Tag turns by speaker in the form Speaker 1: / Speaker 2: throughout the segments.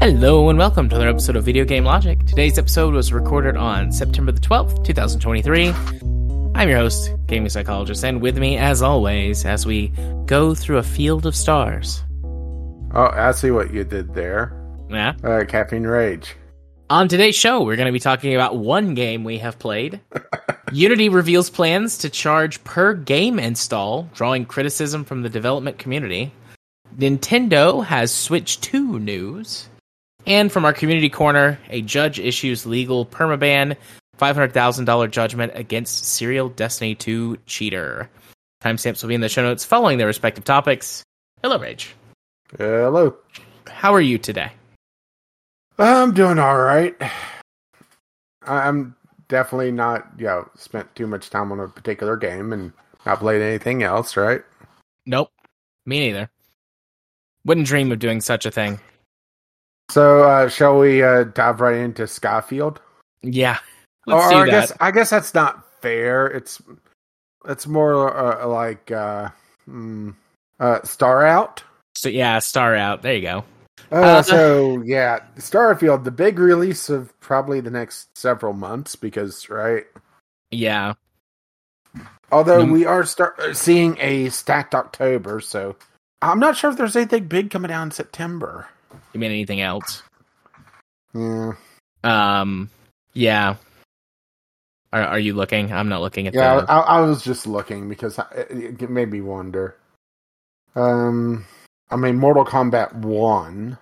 Speaker 1: Hello and welcome to another episode of Video Game Logic. Today's episode was recorded on September the 12th, 2023. I'm your host, gaming psychologist, and with me, as always, as we go through a field of stars.
Speaker 2: Oh, I see what you did there.
Speaker 1: Yeah.
Speaker 2: Uh, Caffeine Rage.
Speaker 1: On today's show, we're going to be talking about one game we have played. Unity reveals plans to charge per game install, drawing criticism from the development community. Nintendo has Switch 2 news. And from our community corner, a judge issues legal permaban, $500,000 judgment against Serial Destiny 2 cheater. Timestamps will be in the show notes following their respective topics. Hello, Rage.
Speaker 2: Hello.
Speaker 1: How are you today?
Speaker 2: I'm doing all right. I'm definitely not, you know, spent too much time on a particular game and not played anything else, right?
Speaker 1: Nope. Me neither. Wouldn't dream of doing such a thing.
Speaker 2: So, uh, shall we uh, dive right into Skyfield?
Speaker 1: Yeah. Let's
Speaker 2: or
Speaker 1: do
Speaker 2: I
Speaker 1: that.
Speaker 2: guess I guess that's not fair. It's it's more uh, like uh, hmm, uh, Star Out.
Speaker 1: So yeah, star out. There you go.
Speaker 2: Uh,
Speaker 1: Uh,
Speaker 2: so yeah, Starfield, the big release of probably the next several months, because right.
Speaker 1: Yeah.
Speaker 2: Although we are start uh, seeing a stacked October, so I'm not sure if there's anything big coming out in September.
Speaker 1: You mean anything else?
Speaker 2: Yeah,
Speaker 1: Um. Yeah. Are Are you looking? I'm not looking at
Speaker 2: yeah.
Speaker 1: the.
Speaker 2: I, I was just looking because it, it made me wonder. Um, I mean, Mortal Kombat One,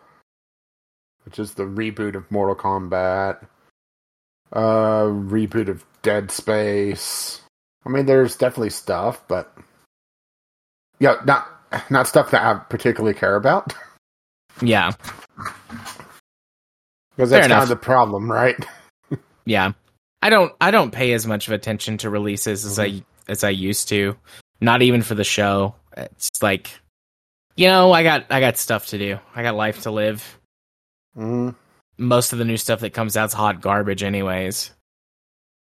Speaker 2: which is the reboot of Mortal Kombat, uh, reboot of Dead Space. I mean, there's definitely stuff, but yeah, not not stuff that I particularly care about.
Speaker 1: Yeah.
Speaker 2: Because
Speaker 1: Fair
Speaker 2: that's kind
Speaker 1: enough.
Speaker 2: of the problem, right?
Speaker 1: Yeah. I don't. I don't pay as much of attention to releases as I as I used to. Not even for the show. It's like, you know, I got I got stuff to do. I got life to live.
Speaker 2: Mm,
Speaker 1: Most of the new stuff that comes out's hot garbage, anyways.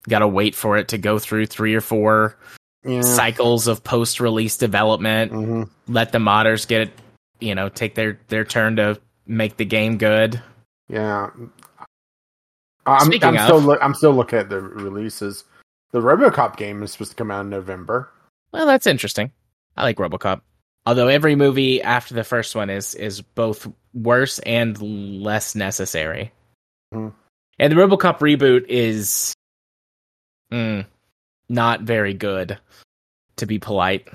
Speaker 1: Got to wait for it to go through three or four
Speaker 2: yeah.
Speaker 1: cycles of post release development.
Speaker 2: hmm
Speaker 1: let the modders get it, you know, take their their turn to make the game good.
Speaker 2: Yeah. I'm,
Speaker 1: Speaking
Speaker 2: I'm
Speaker 1: of-
Speaker 2: still look, I'm still looking at the releases. The RoboCop game is supposed to come out in November.
Speaker 1: Well, that's interesting. I like RoboCop. Although every movie after the first one is is both worse and less necessary.
Speaker 2: Mhm.
Speaker 1: And the RoboCop reboot is mm, not very good, to be polite.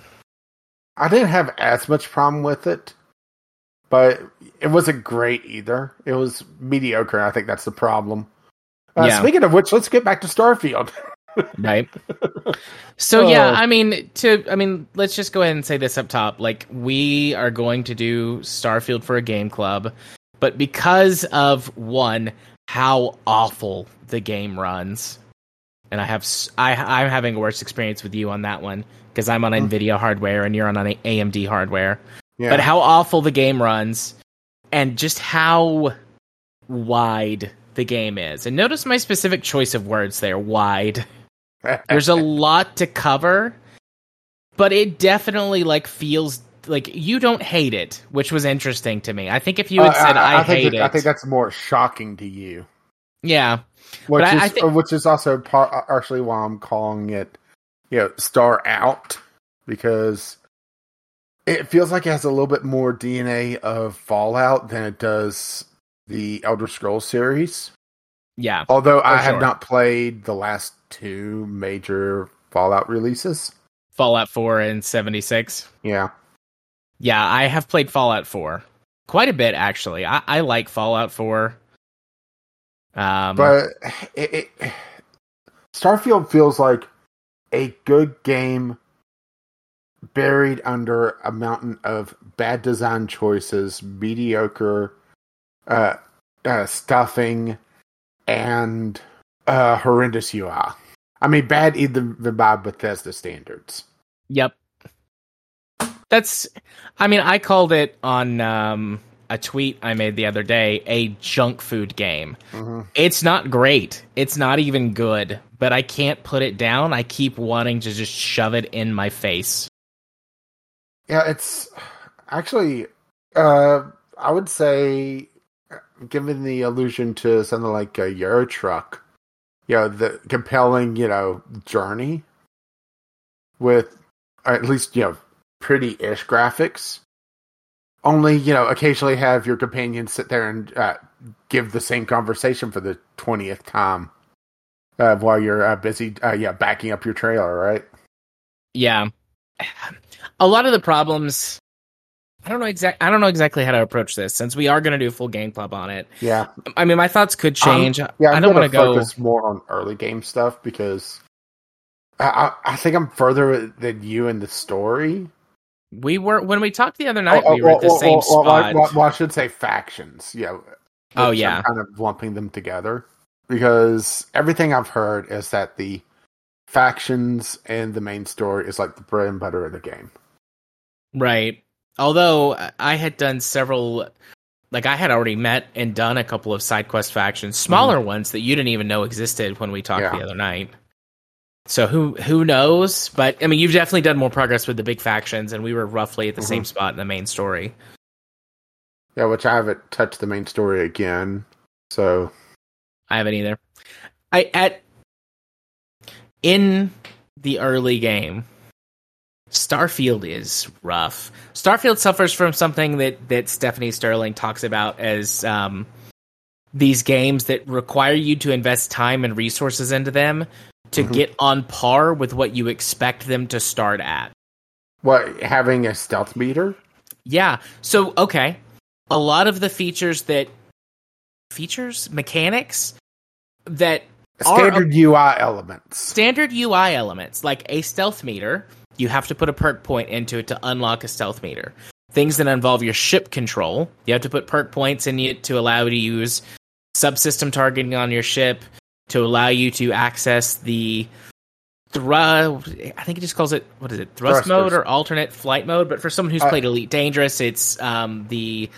Speaker 2: I didn't have as much problem with it, but it wasn't great either. It was mediocre. I think that's the problem. Uh,
Speaker 1: Yeah.
Speaker 2: Speaking of which, let's get back to Starfield.
Speaker 1: right so yeah
Speaker 2: Oh.
Speaker 1: i mean to i mean let's just go ahead and say this up top like we are going to do starfield for a game club but because of one how awful the game runs and i have I'm having a worse experience with you on that one because i'm on
Speaker 2: Hmm.
Speaker 1: nvidia hardware and you're on an amd hardware
Speaker 2: yeah.
Speaker 1: but how awful the game runs and just how wide the game is and notice my specific choice of words there wide there's a lot to cover but it definitely like feels like you don't hate it which was interesting to me i think if you had
Speaker 2: Uh,
Speaker 1: said i,
Speaker 2: think
Speaker 1: hate
Speaker 2: that-
Speaker 1: it
Speaker 2: I think that's more shocking to you.
Speaker 1: yeah
Speaker 2: Which
Speaker 1: But
Speaker 2: is
Speaker 1: I think-
Speaker 2: which is also par- partially why I'm calling it, you know, Star Out because it feels like it has a little bit more DNA of Fallout than it does the Elder Scrolls series.
Speaker 1: yeah
Speaker 2: Although I
Speaker 1: For
Speaker 2: have not played the last two major Fallout releases.
Speaker 1: fallout 4 and 76
Speaker 2: Yeah,
Speaker 1: yeah i have played fallout 4 quite a bit actually. I, I like fallout 4 um
Speaker 2: but it, it Starfield feels like a good game buried under a mountain of bad design choices, mediocre uh, uh, stuffing, and uh, horrendous UI. I mean, bad even by Bethesda standards.
Speaker 1: Yep. That's I mean, I called it on um a tweet I made the other day a junk food game.
Speaker 2: hmm
Speaker 1: It's not great. It's not even good, but I can't put it down. I keep wanting to just shove it in my face.
Speaker 2: Yeah, it's actually, uh, I would say, given the allusion to something like a Euro Truck, you know, the compelling, you know, journey with at least, you know, pretty ish graphics. Only, you know, occasionally have your companion sit there and uh, give the same conversation for the 20th time uh, while you're uh, busy, uh, yeah, backing up your trailer, right?
Speaker 1: Yeah. A lot of the problems I don't know exact I don't know exactly how to approach this since we are going to do a full game club on it.
Speaker 2: Yeah.
Speaker 1: I mean, my thoughts could change.
Speaker 2: Um, yeah,
Speaker 1: I
Speaker 2: I'm
Speaker 1: don't
Speaker 2: gonna
Speaker 1: want to go
Speaker 2: more on early game stuff because I, I, I think I'm further than you in the story.
Speaker 1: We were when we talked the other night.
Speaker 2: Oh,
Speaker 1: we were
Speaker 2: well,
Speaker 1: at the
Speaker 2: well,
Speaker 1: same
Speaker 2: well,
Speaker 1: spot.
Speaker 2: well, well, I should say factions. Yeah.
Speaker 1: Oh,
Speaker 2: which I'm
Speaker 1: yeah.
Speaker 2: kind of lumping them together because everything I've heard is that the factions and the main story is like the bread and butter of the game.
Speaker 1: Right. Although I had done several, like I had already met and done a couple of side quest factions, smaller ones that you didn't even know existed when we talked.
Speaker 2: Yeah.
Speaker 1: the other night. So who who knows? But I mean, you've definitely done more progress with the big factions, and we were roughly at the
Speaker 2: Mm-hmm.
Speaker 1: same spot in the main story.
Speaker 2: Yeah, which I haven't touched the main story again. So
Speaker 1: I haven't either. I at in the early game, Starfield is rough. Starfield suffers from something that that Stephanie Sterling talks about as um, these games that require you to invest time and resources into them to
Speaker 2: Mhm.
Speaker 1: get on par with what you expect them to start at.
Speaker 2: what having a stealth meter?
Speaker 1: Yeah. So okay, a lot of the features that features mechanics that are
Speaker 2: Standard UI elements.
Speaker 1: standard UI elements like a stealth meter. You have to put a perk point into it to unlock a stealth meter. Things that involve your ship control, you have to put perk points in it to allow you to use subsystem targeting on your ship to allow you to access the thrust. I think it just calls it what is it thrust mode or alternate flight mode. But for someone who's
Speaker 2: Uh,
Speaker 1: played Elite Dangerous, it's um, the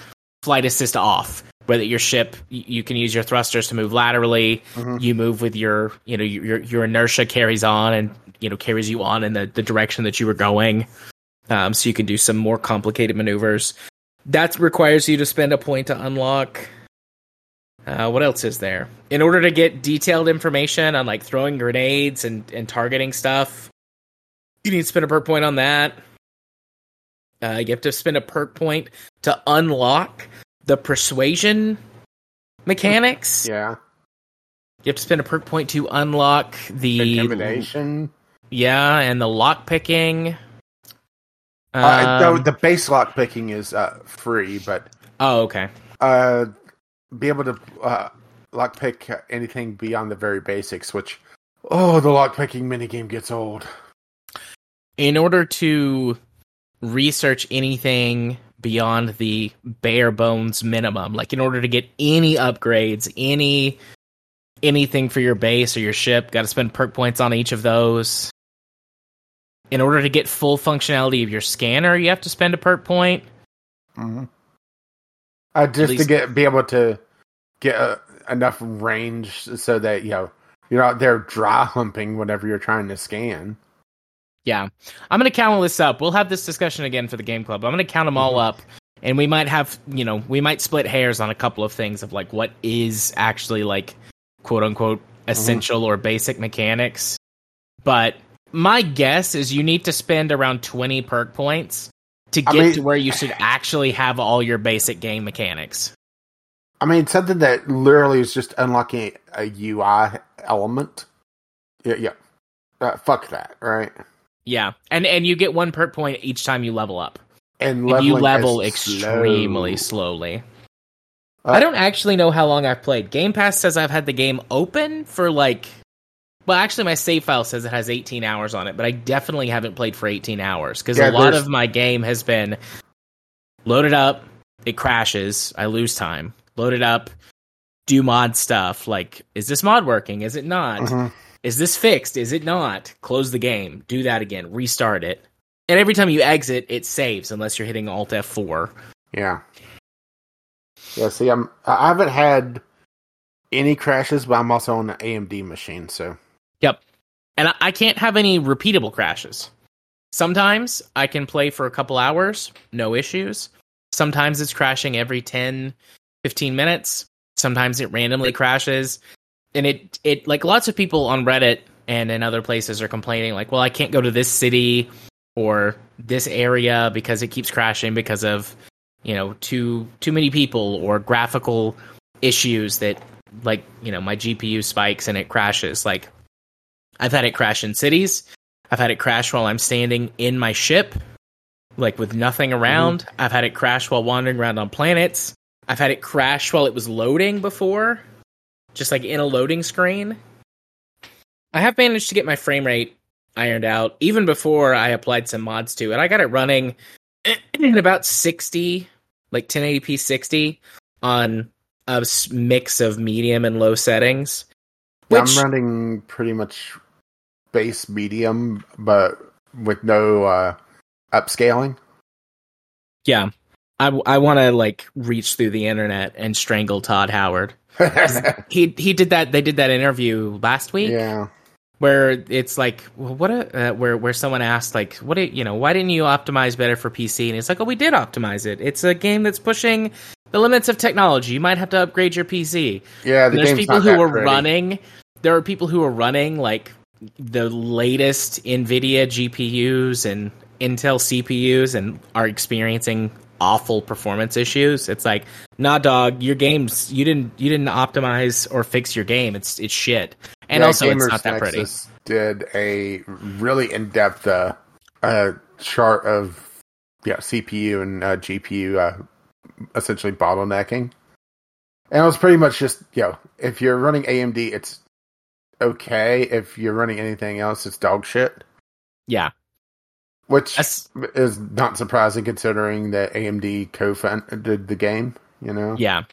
Speaker 1: flight assist off. Whether your ship, you can use your thrusters to move laterally.
Speaker 2: Mhm.
Speaker 1: You move with your, you know, your your inertia carries on and you know carries you on in the, the direction that you were going. Um, so you can do some more complicated maneuvers. That requires you to spend a point to unlock. Uh, what else is there? In order to get detailed information on like throwing grenades and, and targeting stuff, you need to spend a perk point on that. Uh, you have to spend a perk point to unlock the persuasion mechanics.
Speaker 2: Yeah.
Speaker 1: You have to spend a perk point to unlock the
Speaker 2: Intimidation.
Speaker 1: Yeah, and the lock picking.
Speaker 2: uh,
Speaker 1: Um,
Speaker 2: the base lock picking is uh, free, but
Speaker 1: oh, okay.
Speaker 2: uh, be able to uh, lock pick anything beyond the very basics, which oh, the lock picking minigame gets old.
Speaker 1: In order to research anything beyond the bare bones minimum, like in order to get any upgrades, any anything for your base or your ship, got to spend perk points on each of those. In order to get full functionality of your scanner, you have to spend a perk point.
Speaker 2: Mm-hmm. Uh, just to get be able to get uh, enough range so that you know you're out there dry humping whenever you're trying to scan.
Speaker 1: Yeah. I'm going to count all this up. We'll have this discussion again for the game club. I'm going to count them all up and we might have, you know, we might split hairs on a couple of things of like what is actually like quote unquote essential or basic mechanics. But my guess is you need to spend around 20 perk points to
Speaker 2: I
Speaker 1: get
Speaker 2: mean-
Speaker 1: to where you should actually have all your basic game mechanics.
Speaker 2: I mean, something that literally is just unlocking a UI element. Yeah, yeah. Uh, fuck that, right?
Speaker 1: Yeah. And and you get one perk point each time you level up.
Speaker 2: And,
Speaker 1: And you level extremely
Speaker 2: slow.
Speaker 1: slowly.
Speaker 2: Uh,
Speaker 1: I don't actually know how long I've played. Game Pass says I've had the game open for like. Well, actually, my save file says it has 18 hours on it, but I definitely haven't played for 18 hours because
Speaker 2: Yeah,
Speaker 1: a lot
Speaker 2: there's-
Speaker 1: of my game has been loaded up, it crashes, I lose time. Load it up, do mod stuff. Like, is this mod working? Is it not?
Speaker 2: Mhm.
Speaker 1: Is this fixed? Is it not? Close the game, do that again, restart it. And every time you exit, it saves unless you're hitting Alt F4.
Speaker 2: Yeah. Yeah, see, I'm I haven't had any crashes, but I'm also on an AMD machine, so
Speaker 1: Yep. And I, I can't have any repeatable crashes. Sometimes I can play for a couple hours, no issues. Sometimes it's crashing every 10, 15 minutes. Sometimes it randomly crashes. And it, it like lots of people on Reddit and in other places are complaining, like, well, I can't go to this city or this area because it keeps crashing because of, you know, too too many people or graphical issues that like, you know, my GPU spikes and it crashes. Like I've had it crash in cities. I've had it crash while I'm standing in my ship, like with nothing mm-hmm. around. I've had it crash while wandering around on planets. I've had it crash while it was loading before, just like in a loading screen. I have managed to get my frame rate ironed out even before I applied some mods to it. I got it running in about 60, like 1080p 60 on a mix of medium and low settings. Which-
Speaker 2: I'm running pretty much base medium, but with no uh, upscaling.
Speaker 1: Yeah. I, I want to like reach through the internet and strangle Todd Howard. He he did that. They did that interview last week
Speaker 2: yeah,
Speaker 1: where it's like, well, what a uh, where where someone asked like, what do- you know, why didn't you optimize better for PC? And it's like, oh, we did optimize it. It's a game that's pushing the limits of technology. You might have to upgrade your PC.
Speaker 2: yeah. The
Speaker 1: There's people who are
Speaker 2: pretty.
Speaker 1: running. There are people who are running like the latest NVIDIA GPUs and Intel CPUs and are experiencing awful performance issues. It's like, nah, dog, your game's you didn't you didn't optimize or fix your game. It's it's shit. And
Speaker 2: Yeah,
Speaker 1: also, it's not that pretty.
Speaker 2: Nexus Did a really in depth uh, uh, chart of yeah CPU and uh, GPU uh, essentially bottlenecking, and it was pretty much just you know if you're running AMD, it's okay. If you're running anything else, it's dog shit.
Speaker 1: Yeah,
Speaker 2: Which
Speaker 1: that's
Speaker 2: is not surprising considering that AMD co-funded the game. You know,
Speaker 1: yeah,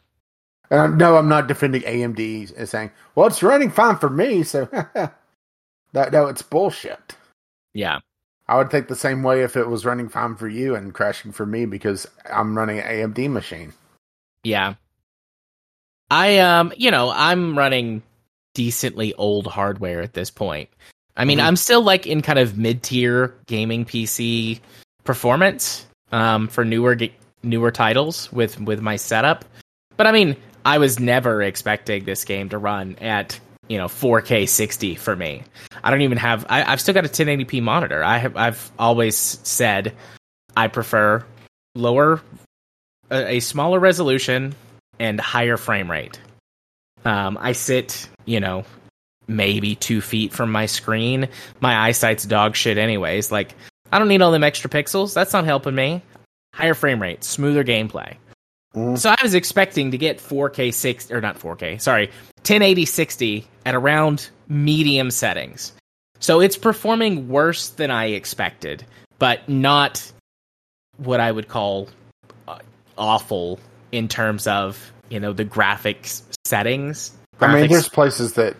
Speaker 2: and I, no, I'm not defending AMD and saying, "Well, it's running fine for me." So that no, it's bullshit.
Speaker 1: yeah.
Speaker 2: I would think the same way if it was running fine for you and crashing for me because I'm running an AMD machine.
Speaker 1: Yeah. I um, you know, I'm running decently old hardware at this point. I mean,
Speaker 2: Mhm.
Speaker 1: I'm still like in kind of mid-tier gaming PC performance um for newer newer titles with with my setup. But I mean, I was never expecting this game to run at, you know, 4K 60 for me. I don't even have I, I've still got a 1080p monitor. I have I've always said I prefer lower a, a smaller resolution and higher frame rate. Um, I sit, you know, maybe two feet from my screen. My eyesight's dog shit, anyways. Like, I don't need all them extra pixels. That's not helping me. Higher frame rate, smoother gameplay.
Speaker 2: Mhm.
Speaker 1: So I was expecting to get 4K 6 or not 4K, sorry, 1080 60 at around medium settings. So it's performing worse than I expected, but not what I would call uh, awful in terms of, you know, the graphics settings.
Speaker 2: I mean,
Speaker 1: Graphics-
Speaker 2: there's places that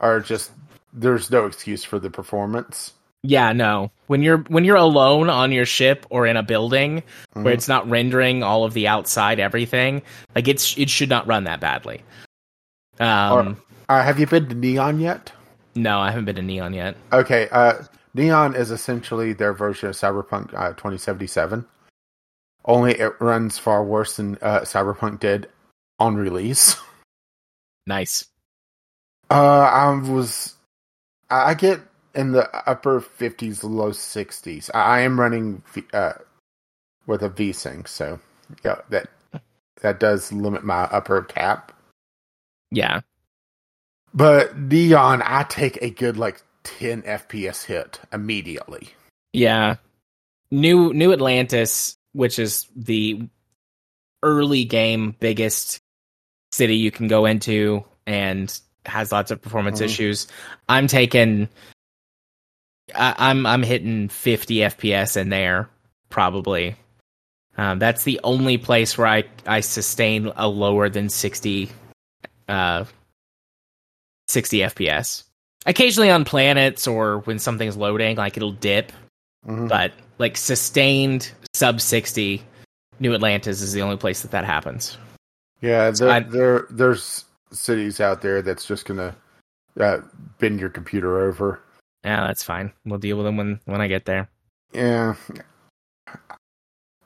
Speaker 2: are just there's no excuse for the performance.
Speaker 1: Yeah, no. When you're when you're alone on your ship or in a building where
Speaker 2: Mhm.
Speaker 1: it's not rendering all of the outside everything, like it's it should not run that badly. Um,
Speaker 2: Uh, have you been to Neon yet?
Speaker 1: no, I haven't been to Neon yet.
Speaker 2: Okay, uh, Neon is essentially their version of Cyberpunk uh, 2077. Only it runs far worse than uh, Cyberpunk did on release.
Speaker 1: Nice.
Speaker 2: Uh, I was, I get in the upper 50s, low 60s. I, I am running v, uh, with a VSync, so yeah, that that does limit my upper cap.
Speaker 1: Yeah.
Speaker 2: But Neon, I take a good like 10 FPS hit immediately.
Speaker 1: Yeah. New New Atlantis, which is the early game biggest city you can go into and has lots of performance
Speaker 2: Mhm.
Speaker 1: issues. I'm taking I, I'm I'm hitting 50 FPS in there probably. Um, that's the only place where I I sustain a lower than 60 uh 60 FPS. Occasionally on planets or when something's loading, like it'll dip,
Speaker 2: Mhm.
Speaker 1: but like sustained sub 60 new atlantis is the only place that that happens
Speaker 2: Yeah,
Speaker 1: So
Speaker 2: there,
Speaker 1: I-
Speaker 2: there there's cities out there that's just gonna uh, bend your computer over.
Speaker 1: Yeah, that's fine. We'll deal with them when when I get there.
Speaker 2: Yeah,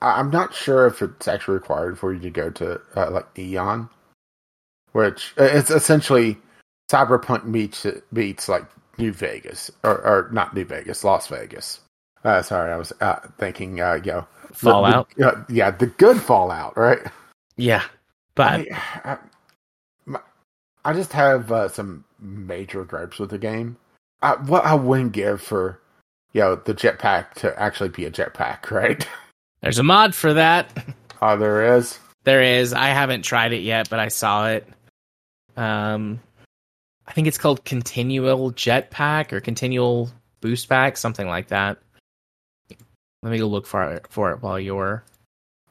Speaker 2: I'm not sure if it's actually required for you to go to uh, like Neon, which uh, it's essentially Cyberpunk meets meets like New Vegas or, or not New Vegas, Las Vegas. Uh, sorry, I was uh, thinking, uh, you know, the-
Speaker 1: Fallout.
Speaker 2: the- uh, yeah, the good Fallout, right?
Speaker 1: Yeah, but
Speaker 2: I, I just have uh, some major gripes with the game. I, what I wouldn't give for, you know, the jetpack to actually be a jetpack, right?
Speaker 1: there's a mod for that.
Speaker 2: Oh, there is.
Speaker 1: There is. I haven't tried it yet, but I saw it. Um, I think it's called Continual Jetpack or Continual Boost Pack, something like that. Let me go look for it for it while you're.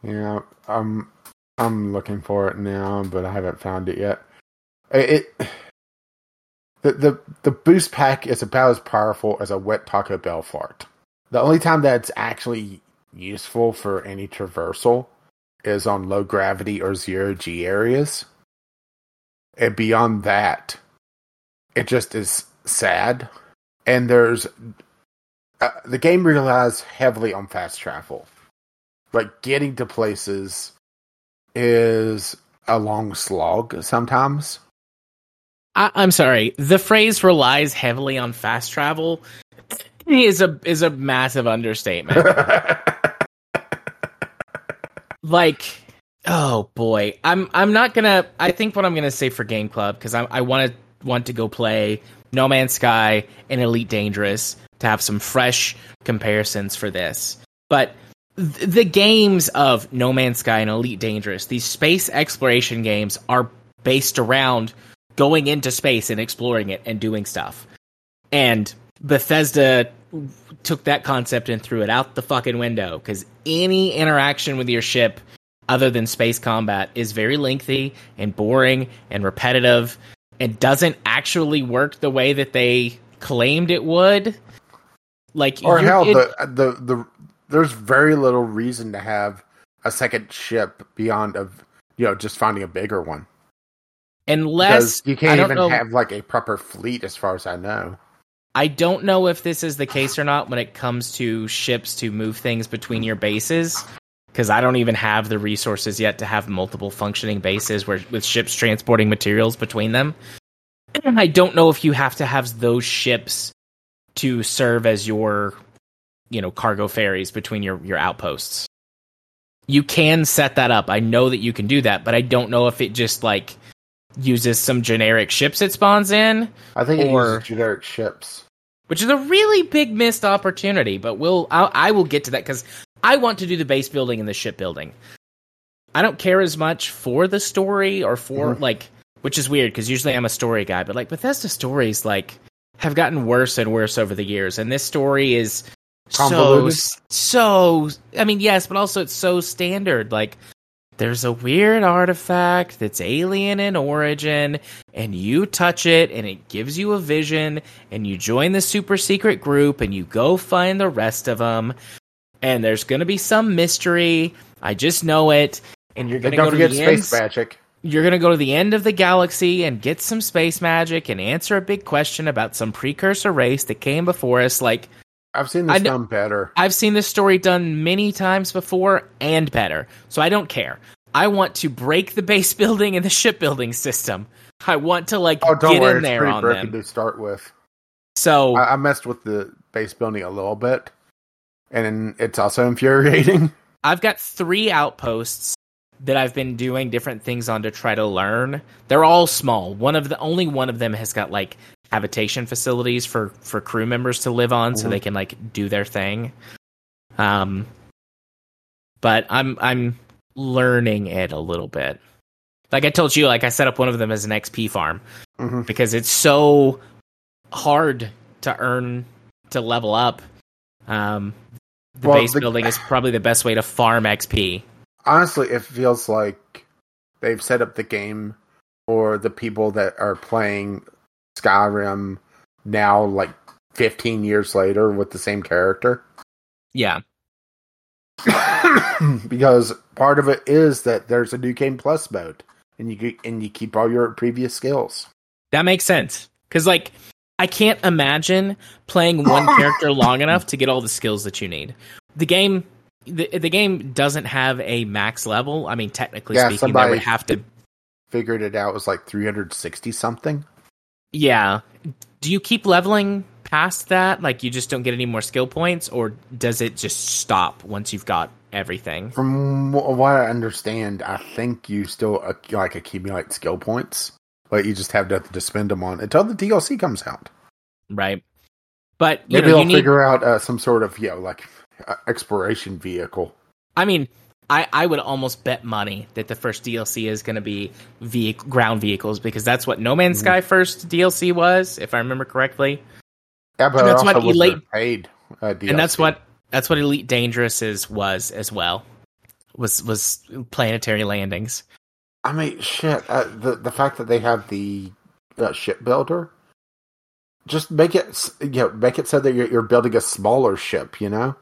Speaker 2: Yeah, I'm I'm looking for it now, but I haven't found it yet. It, the the the boost pack is about as powerful as a wet Taco Bell fart. The only time that's actually useful for any traversal is on low gravity or zero G areas. And beyond that, it just is sad. And there's uh, the game relies heavily on fast travel. Like getting to places is a long slog sometimes.
Speaker 1: I, I'm sorry. The phrase relies heavily on fast travel is a is a massive understatement. like oh boy i'm i'm not gonna i think what i'm gonna say for game club because i i want to want to go play no man's sky and elite dangerous to have some fresh comparisons for this but th- the games of no man's sky and elite dangerous these space exploration games are based around going into space and exploring it and doing stuff. And bethesda took that concept and threw it out the fucking window because any interaction with your ship other than space combat is very lengthy and boring and repetitive and doesn't actually work the way that they claimed it would. Like
Speaker 2: or hell,
Speaker 1: it-
Speaker 2: the the the there's very little reason to have a second ship beyond of you know just finding a bigger one
Speaker 1: unless
Speaker 2: because you can't even
Speaker 1: know-
Speaker 2: have like a proper fleet as far as I know.
Speaker 1: I don't know if this is the case or not when it comes to ships to move things between your bases because I don't even have the resources yet to have multiple functioning bases where with ships transporting materials between them. And I don't know if you have to have those ships to serve as your you know cargo ferries between your your outposts. You can set that up. I know that you can do that, but I don't know if it just like uses some generic ships it spawns in
Speaker 2: I think it uses generic ships.
Speaker 1: which is a really big missed opportunity. But we'll I'll, I will get to that because I want to do the base building and the ship building. I don't care as much for the story or for
Speaker 2: Mhm.
Speaker 1: like, which is weird because usually I'm a story guy, but like Bethesda stories like have gotten worse and worse over the years, and this story is so so. I mean, yes, but also it's so standard. Like there's a weird artifact that's alien in origin and you touch it and it gives you a vision and you join the super secret group and you go find the rest of them and there's going to be some mystery. I just know it. And you're going to go to the
Speaker 2: space
Speaker 1: end
Speaker 2: magic.
Speaker 1: you're going to go to the end of the galaxy and get some space magic and answer a big question about some precursor race that came before us like
Speaker 2: I've seen this done better.
Speaker 1: I've seen this story done many times before and better, so I don't care. I want to break the base building and the shipbuilding system. I want to like
Speaker 2: Oh, don't
Speaker 1: get
Speaker 2: worry,
Speaker 1: in
Speaker 2: it's
Speaker 1: there
Speaker 2: pretty
Speaker 1: on
Speaker 2: broken
Speaker 1: them.
Speaker 2: to start with.
Speaker 1: So
Speaker 2: I, I messed with the base building a little bit, and it's also infuriating.
Speaker 1: I've got three outposts that I've been doing different things on to try to learn. They're all small. One of the only one of them has got like habitation facilities for for crew members to live on, so
Speaker 2: Mhm.
Speaker 1: they can like do their thing. Um, but I'm I'm learning it a little bit. Like I told you, like I set up one of them as an XP farm
Speaker 2: Mhm.
Speaker 1: because it's so hard to earn to level up. Um, the
Speaker 2: Well,
Speaker 1: base
Speaker 2: the-
Speaker 1: building is probably the best way to farm XP.
Speaker 2: Honestly, it feels like they've set up the game for the people that are playing Skyrim now, like 15 years later, with the same character.
Speaker 1: Yeah,
Speaker 2: because part of it is that there's a new game plus mode and you and you keep all your previous skills.
Speaker 1: That makes sense. Because, like, I can't imagine playing one character long enough to get all the skills that you need. The game, the, the game doesn't have a max level. I mean, technically
Speaker 2: Yeah,
Speaker 1: speaking,
Speaker 2: somebody-
Speaker 1: would have to.
Speaker 2: Figured it out it was like 360 something.
Speaker 1: Yeah. Do you keep leveling past that? Like, you just don't get any more skill points, or does it just stop once you've got everything?
Speaker 2: From what I understand, I think you still uh, like accumulate skill points, but you just have nothing to spend them on until the DLC comes out.
Speaker 1: Right. But
Speaker 2: Maybe
Speaker 1: know,
Speaker 2: they'll
Speaker 1: need.
Speaker 2: figure out uh, some sort of you know like uh, exploration vehicle.
Speaker 1: I mean, I, I would almost bet money that the first DLC is going to be vehicle, ground vehicles because that's what No Man's
Speaker 2: Mhm.
Speaker 1: Sky first DLC was, if I remember correctly,
Speaker 2: Yeah, but
Speaker 1: That's
Speaker 2: it
Speaker 1: what Elite-
Speaker 2: paid uh, DLC.
Speaker 1: and that's what that's what Elite Dangerous is was as well. Was was planetary landings.
Speaker 2: I mean. Shit, uh, the the fact that they have the uh, shipbuilder, just make it you know make it so that you're, you're building a smaller ship. You know.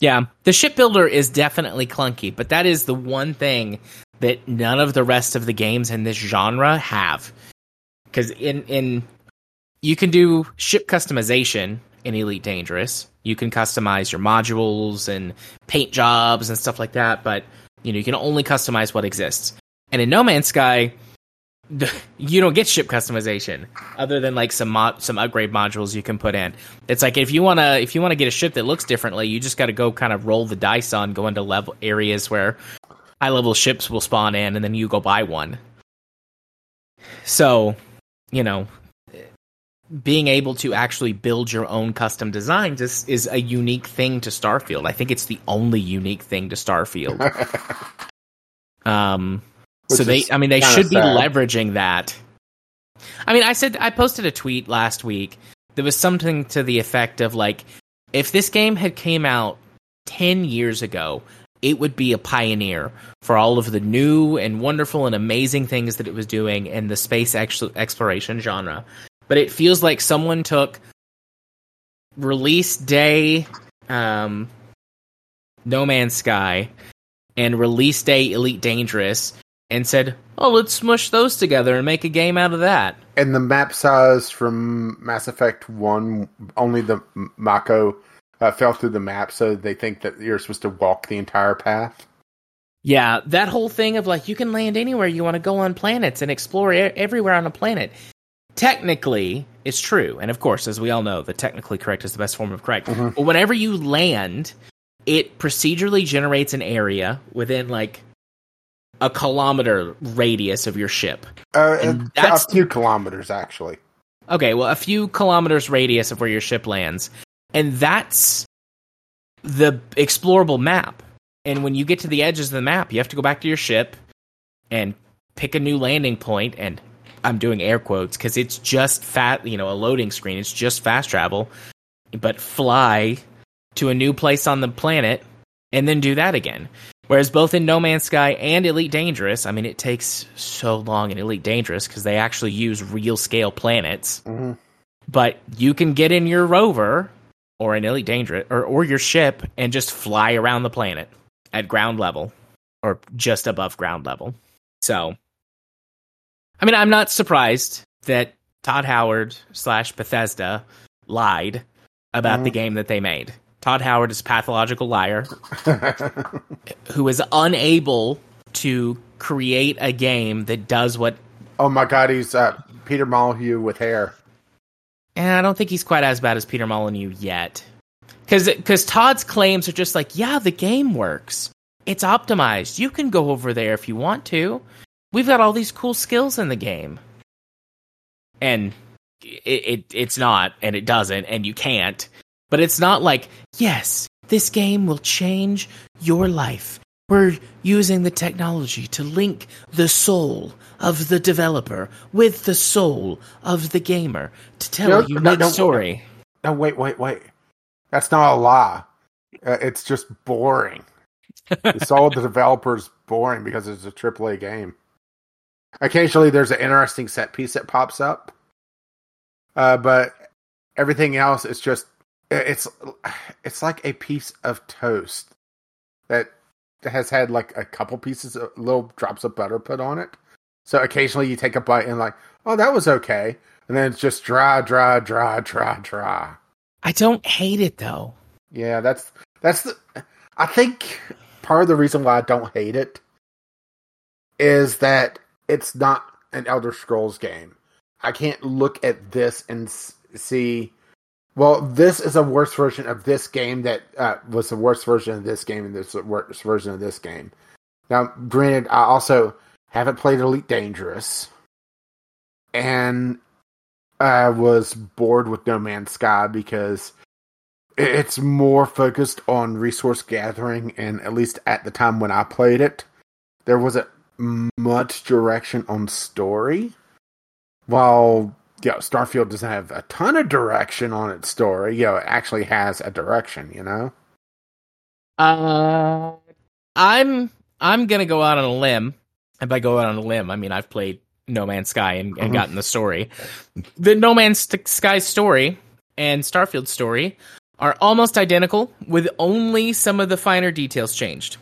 Speaker 1: Yeah, the shipbuilder is definitely clunky, but that is the one thing that none of the rest of the games in this genre have. Because in in you can do ship customization in Elite Dangerous. You can customize your modules and paint jobs and stuff like that, but you know you can only customize what exists. And in No Man's Sky, you don't get ship customization other than like some mod- some upgrade modules you can put in. It's like if you wanna if you wanna get a ship that looks differently, you just got to go kind of roll the dice on, go into level areas where high level ships will spawn in, and then you go buy one. So, you know, being able to actually build your own custom designs is, is a unique thing to Starfield. I think it's the only unique thing to Starfield. Um, so they, I mean, they should be
Speaker 2: sad.
Speaker 1: leveraging that. I mean, I said I posted a tweet last week. There was something to the effect of like, if this game had came out ten years ago, it would be a pioneer for all of the new and wonderful and amazing things that it was doing in the space ex- exploration genre. But it feels like someone took release day, um, No Man's Sky, and release day Elite Dangerous, and said, "Oh, let's smush those together and make a game out of that."
Speaker 2: And the map size from Mass Effect One, only the Mako uh, fell through the map, so they think that you're supposed to walk the entire path.
Speaker 1: Yeah, that whole thing of like you can land anywhere you want to go on planets and explore e- everywhere on a planet. Technically, it's true, and of course, as we all know, the technically correct is the best form of correct.
Speaker 2: Mhm.
Speaker 1: But whenever you land, it procedurally generates an area within like a kilometer radius of your ship.
Speaker 2: Uh,
Speaker 1: and that's
Speaker 2: a few kilometers, actually.
Speaker 1: Okay, well, a few kilometers radius of where your ship lands, and that's the explorable map. And when you get to the edges of the map, you have to go back to your ship and pick a new landing point. And I'm doing air quotes because it's just fat, you know, a loading screen. It's just fast travel, but fly to a new place on the planet and then do that again. Whereas both in No Man's Sky and Elite Dangerous, I mean, it takes so long in Elite Dangerous because they actually use real scale planets.
Speaker 2: Mhm.
Speaker 1: But you can get in your rover or an Elite Dangerous or, or your ship and just fly around the planet at ground level or just above ground level. So, I mean, I'm not surprised that Todd Howard slash Bethesda lied about the
Speaker 2: Mhm.
Speaker 1: game that they made. Todd Howard is a pathological liar who is unable to create a game that does what
Speaker 2: oh my god, he's uh, Peter Molyneux with hair.
Speaker 1: and I don't think he's quite as bad as Peter Molyneux yet. Cuz Todd's claims are just like, yeah, the game works. It's optimized. You can go over there if you want to. We've got all these cool skills in the game. And it, it it's not and it doesn't and you can't. But it's not like, yes, this game will change your life. We're using the technology to link the soul of the developer with the soul of the gamer to tell
Speaker 2: No,
Speaker 1: a
Speaker 2: no, no,
Speaker 1: story.
Speaker 2: No, wait, wait, wait. That's not a lie. Uh, it's just boring. the soul of the developer is boring because it's a AAA game. Occasionally, there's an interesting set piece that pops up, uh, but everything else is just it's it's like a piece of toast that has had like a couple pieces of little drops of butter put on it. So occasionally you take a bite and like, oh, that was okay, and then it's just dry, dry, dry, dry, dry.
Speaker 1: I don't hate it though.
Speaker 2: Yeah, that's that's the. I think part of the reason why I don't hate it is that it's not an Elder Scrolls game. I can't look at this and see. Well, this is a worse version of this game that uh, was the worst version of this game, and this worst version of this game. Now, granted, I also haven't played Elite Dangerous, and I was bored with No Man's Sky because it's more focused on resource gathering, and at least at the time when I played it, there wasn't much direction on story. While you know, Starfield doesn't have a ton of direction on its story, you know, it actually has a direction, you know?
Speaker 1: Uh, I'm I'm gonna go out on a limb, and by go out on a limb, I mean I've played No Man's Sky and, and
Speaker 2: Mhm.
Speaker 1: gotten the story. The No Man's Sky story and Starfield story are almost identical, with only some of the finer details changed.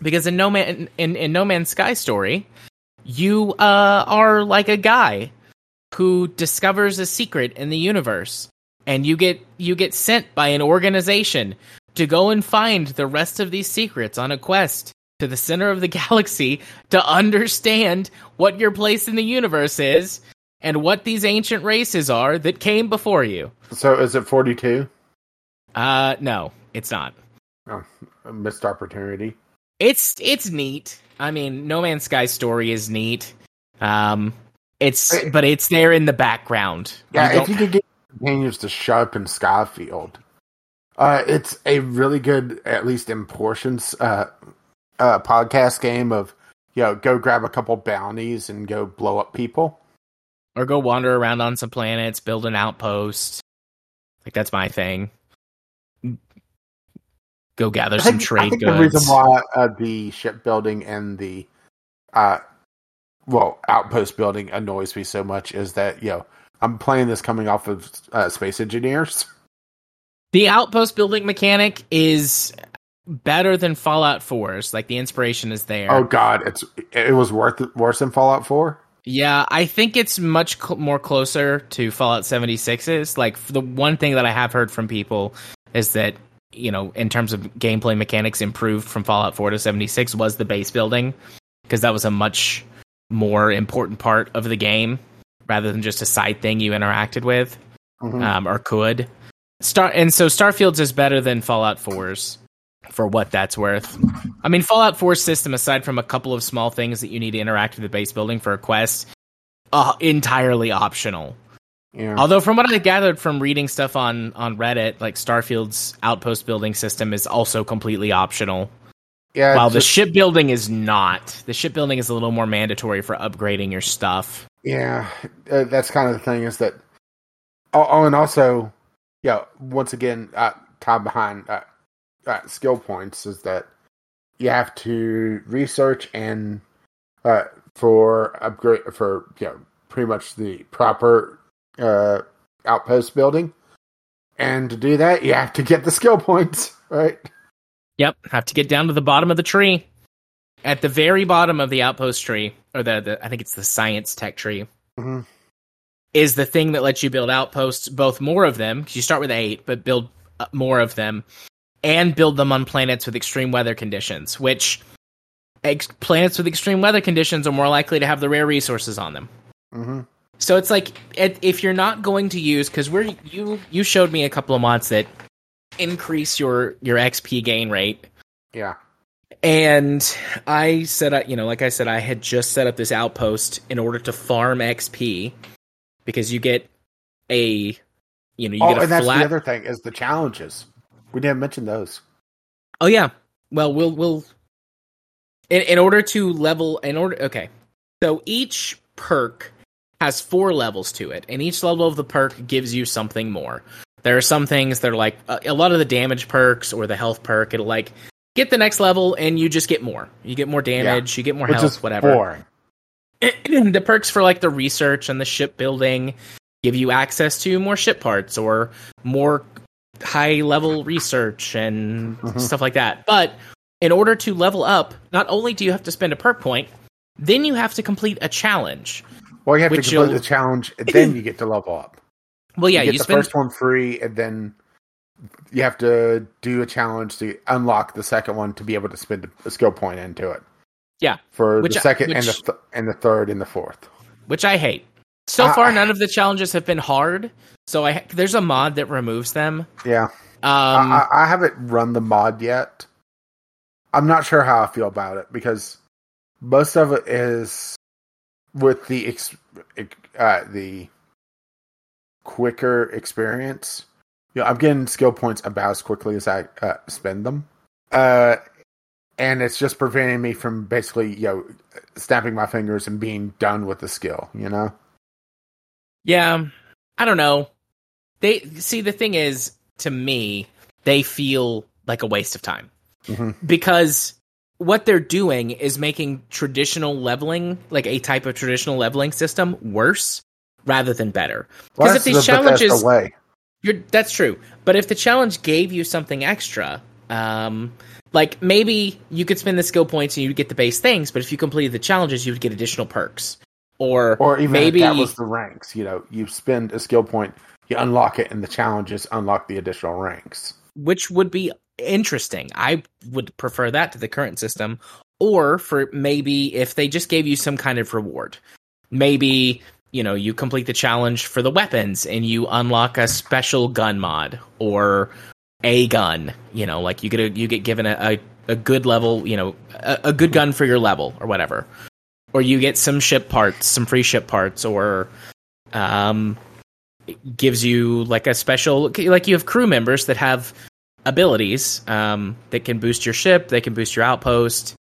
Speaker 1: Because in No Man in, in No Man's Sky story, you uh, are like a guy who discovers a secret in the universe, and you get you get sent by an organization to go and find the rest of these secrets on a quest to the center of the galaxy to understand what your place in the universe is and what these ancient races are that came before you.
Speaker 2: So is it 42?
Speaker 1: Uh no, it's not.
Speaker 2: Oh, a missed opportunity.
Speaker 1: It's it's neat. I mean, No Man's Sky story is neat. Um it's but it's there in the background. You
Speaker 2: Yeah, if you could get companions to in Skyfield, uh, it's a really good, at least in portions, uh, uh, podcast game of you know go grab a couple bounties and go blow up people.
Speaker 1: or go wander around on some planets, build an outpost. Like that's my thing. Go gather some trade
Speaker 2: I think
Speaker 1: goods.
Speaker 2: the reason why uh, the shipbuilding and the uh, well outpost building annoys me so much is that you know I'm playing this coming off of uh, Space Engineers.
Speaker 1: the outpost building mechanic is better than Fallout 4's. Like the inspiration is there.
Speaker 2: Oh God, it's it was worth worse than Fallout Four.
Speaker 1: Yeah, I think it's much cl- more closer to Fallout 76's. Like the one thing that I have heard from people is that you know, in terms of gameplay mechanics, improved from Fallout 4 to 76 was the base building because that was a much more important part of the game rather than just a side thing you interacted with
Speaker 2: Mhm.
Speaker 1: um, or could. Star and so Starfield's is better than Fallout 4's for what that's worth. I mean, Fallout 4's system, aside from a couple of small things that you need to interact with the base building for a quest, uh, entirely optional.
Speaker 2: yeah.
Speaker 1: Although, from what I gathered from reading stuff on on Reddit, like Starfield's outpost building system is also completely optional.
Speaker 2: Yeah,
Speaker 1: while the
Speaker 2: just-
Speaker 1: shipbuilding is not. The shipbuilding is a little more mandatory for upgrading your stuff.
Speaker 2: Yeah, uh, that's kind of the thing is that. Oh, oh and also, yeah, once again, uh, tied behind uh, uh, skill points is that you have to research and uh, for upgrade for you know pretty much the proper uh, outpost building, and to do that you have to get the skill points right.
Speaker 1: Yep, have to get down to the bottom of the tree. At the very bottom of the outpost tree, or the, the I think it's the science tech tree,
Speaker 2: Mhm.
Speaker 1: is the thing that lets you build outposts, both more of them, because you start with eight, but build uh, more of them, and build them on planets with extreme weather conditions, which ex- planets with extreme weather conditions are more likely to have the rare resources on them.
Speaker 2: hmm
Speaker 1: So it's like if you're not going to use because we're you you showed me a couple of mods that increase your your XP gain rate,
Speaker 2: Yeah.
Speaker 1: and I said you know like I said I had just set up this outpost in order to farm XP because you get a you know you
Speaker 2: Oh,
Speaker 1: get a
Speaker 2: and that's
Speaker 1: flat
Speaker 2: the other thing is the challenges. We didn't mention those.
Speaker 1: Oh yeah. Well, we'll we'll in in order to level in order okay. So each perk has four levels to it, and each level of the perk gives you something more. There are some things that are like a, a lot of the damage perks or the health perk. It'll like get the next level, and you just get more. You get more damage. You get more
Speaker 2: Which
Speaker 1: health. whatever.
Speaker 2: boring.
Speaker 1: the perks for like the research and the ship building give you access to more ship parts or more high level research and
Speaker 2: Mhm.
Speaker 1: stuff like that. But in order to level up, not only do you have to spend a perk point, then you have to complete a challenge.
Speaker 2: Well, you have to complete the challenge, and then you get to level up.
Speaker 1: Well, yeah,
Speaker 2: you
Speaker 1: you,
Speaker 2: get the
Speaker 1: spend
Speaker 2: first one free, and then you have to do a challenge to unlock the second one to be able to spend a skill point into it.
Speaker 1: Yeah.
Speaker 2: for
Speaker 1: Which
Speaker 2: the second and the th- and the third and the fourth.
Speaker 1: which I hate. So
Speaker 2: I-
Speaker 1: far, none of the challenges have been hard. So I there's a mod that removes them.
Speaker 2: Yeah,
Speaker 1: Um,
Speaker 2: I, I I haven't run the mod yet. I'm not sure how I feel about it because most of it is with the ex- uh, the quicker experience. You know, I'm getting skill points about as quickly as I uh, spend them, uh, and it's just preventing me from basically you know snapping my fingers and being done with the skill. You know.
Speaker 1: Yeah, I don't know. They see the thing is to me, they feel like a waste of time
Speaker 2: Mhm.
Speaker 1: because what they're doing is making traditional leveling, like a type of traditional leveling system, worse rather than better.
Speaker 2: Well,
Speaker 1: Because if these
Speaker 2: the
Speaker 1: challenges, that's true. But if the challenge gave you something extra, um, like maybe you could spend the skill points and you'd get the base things, but if you completed the challenges, you would get additional perks. Or,
Speaker 2: Or even
Speaker 1: maybe
Speaker 2: if that was the ranks, you know, you spend a skill point, you unlock it, and the challenges unlock the additional ranks.
Speaker 1: which would be interesting. I would prefer that to the current system. Or for maybe if they just gave you some kind of reward. Maybe, you know, you complete the challenge for the weapons and you unlock a special gun mod or a gun. You know, like you get a, you get given a, a, a good level, you know, a, a good gun for your level or whatever. Or you get some ship parts, some free ship parts, or um gives you like a special like you have crew members that have abilities um, that can boost your ship they can boost your outpost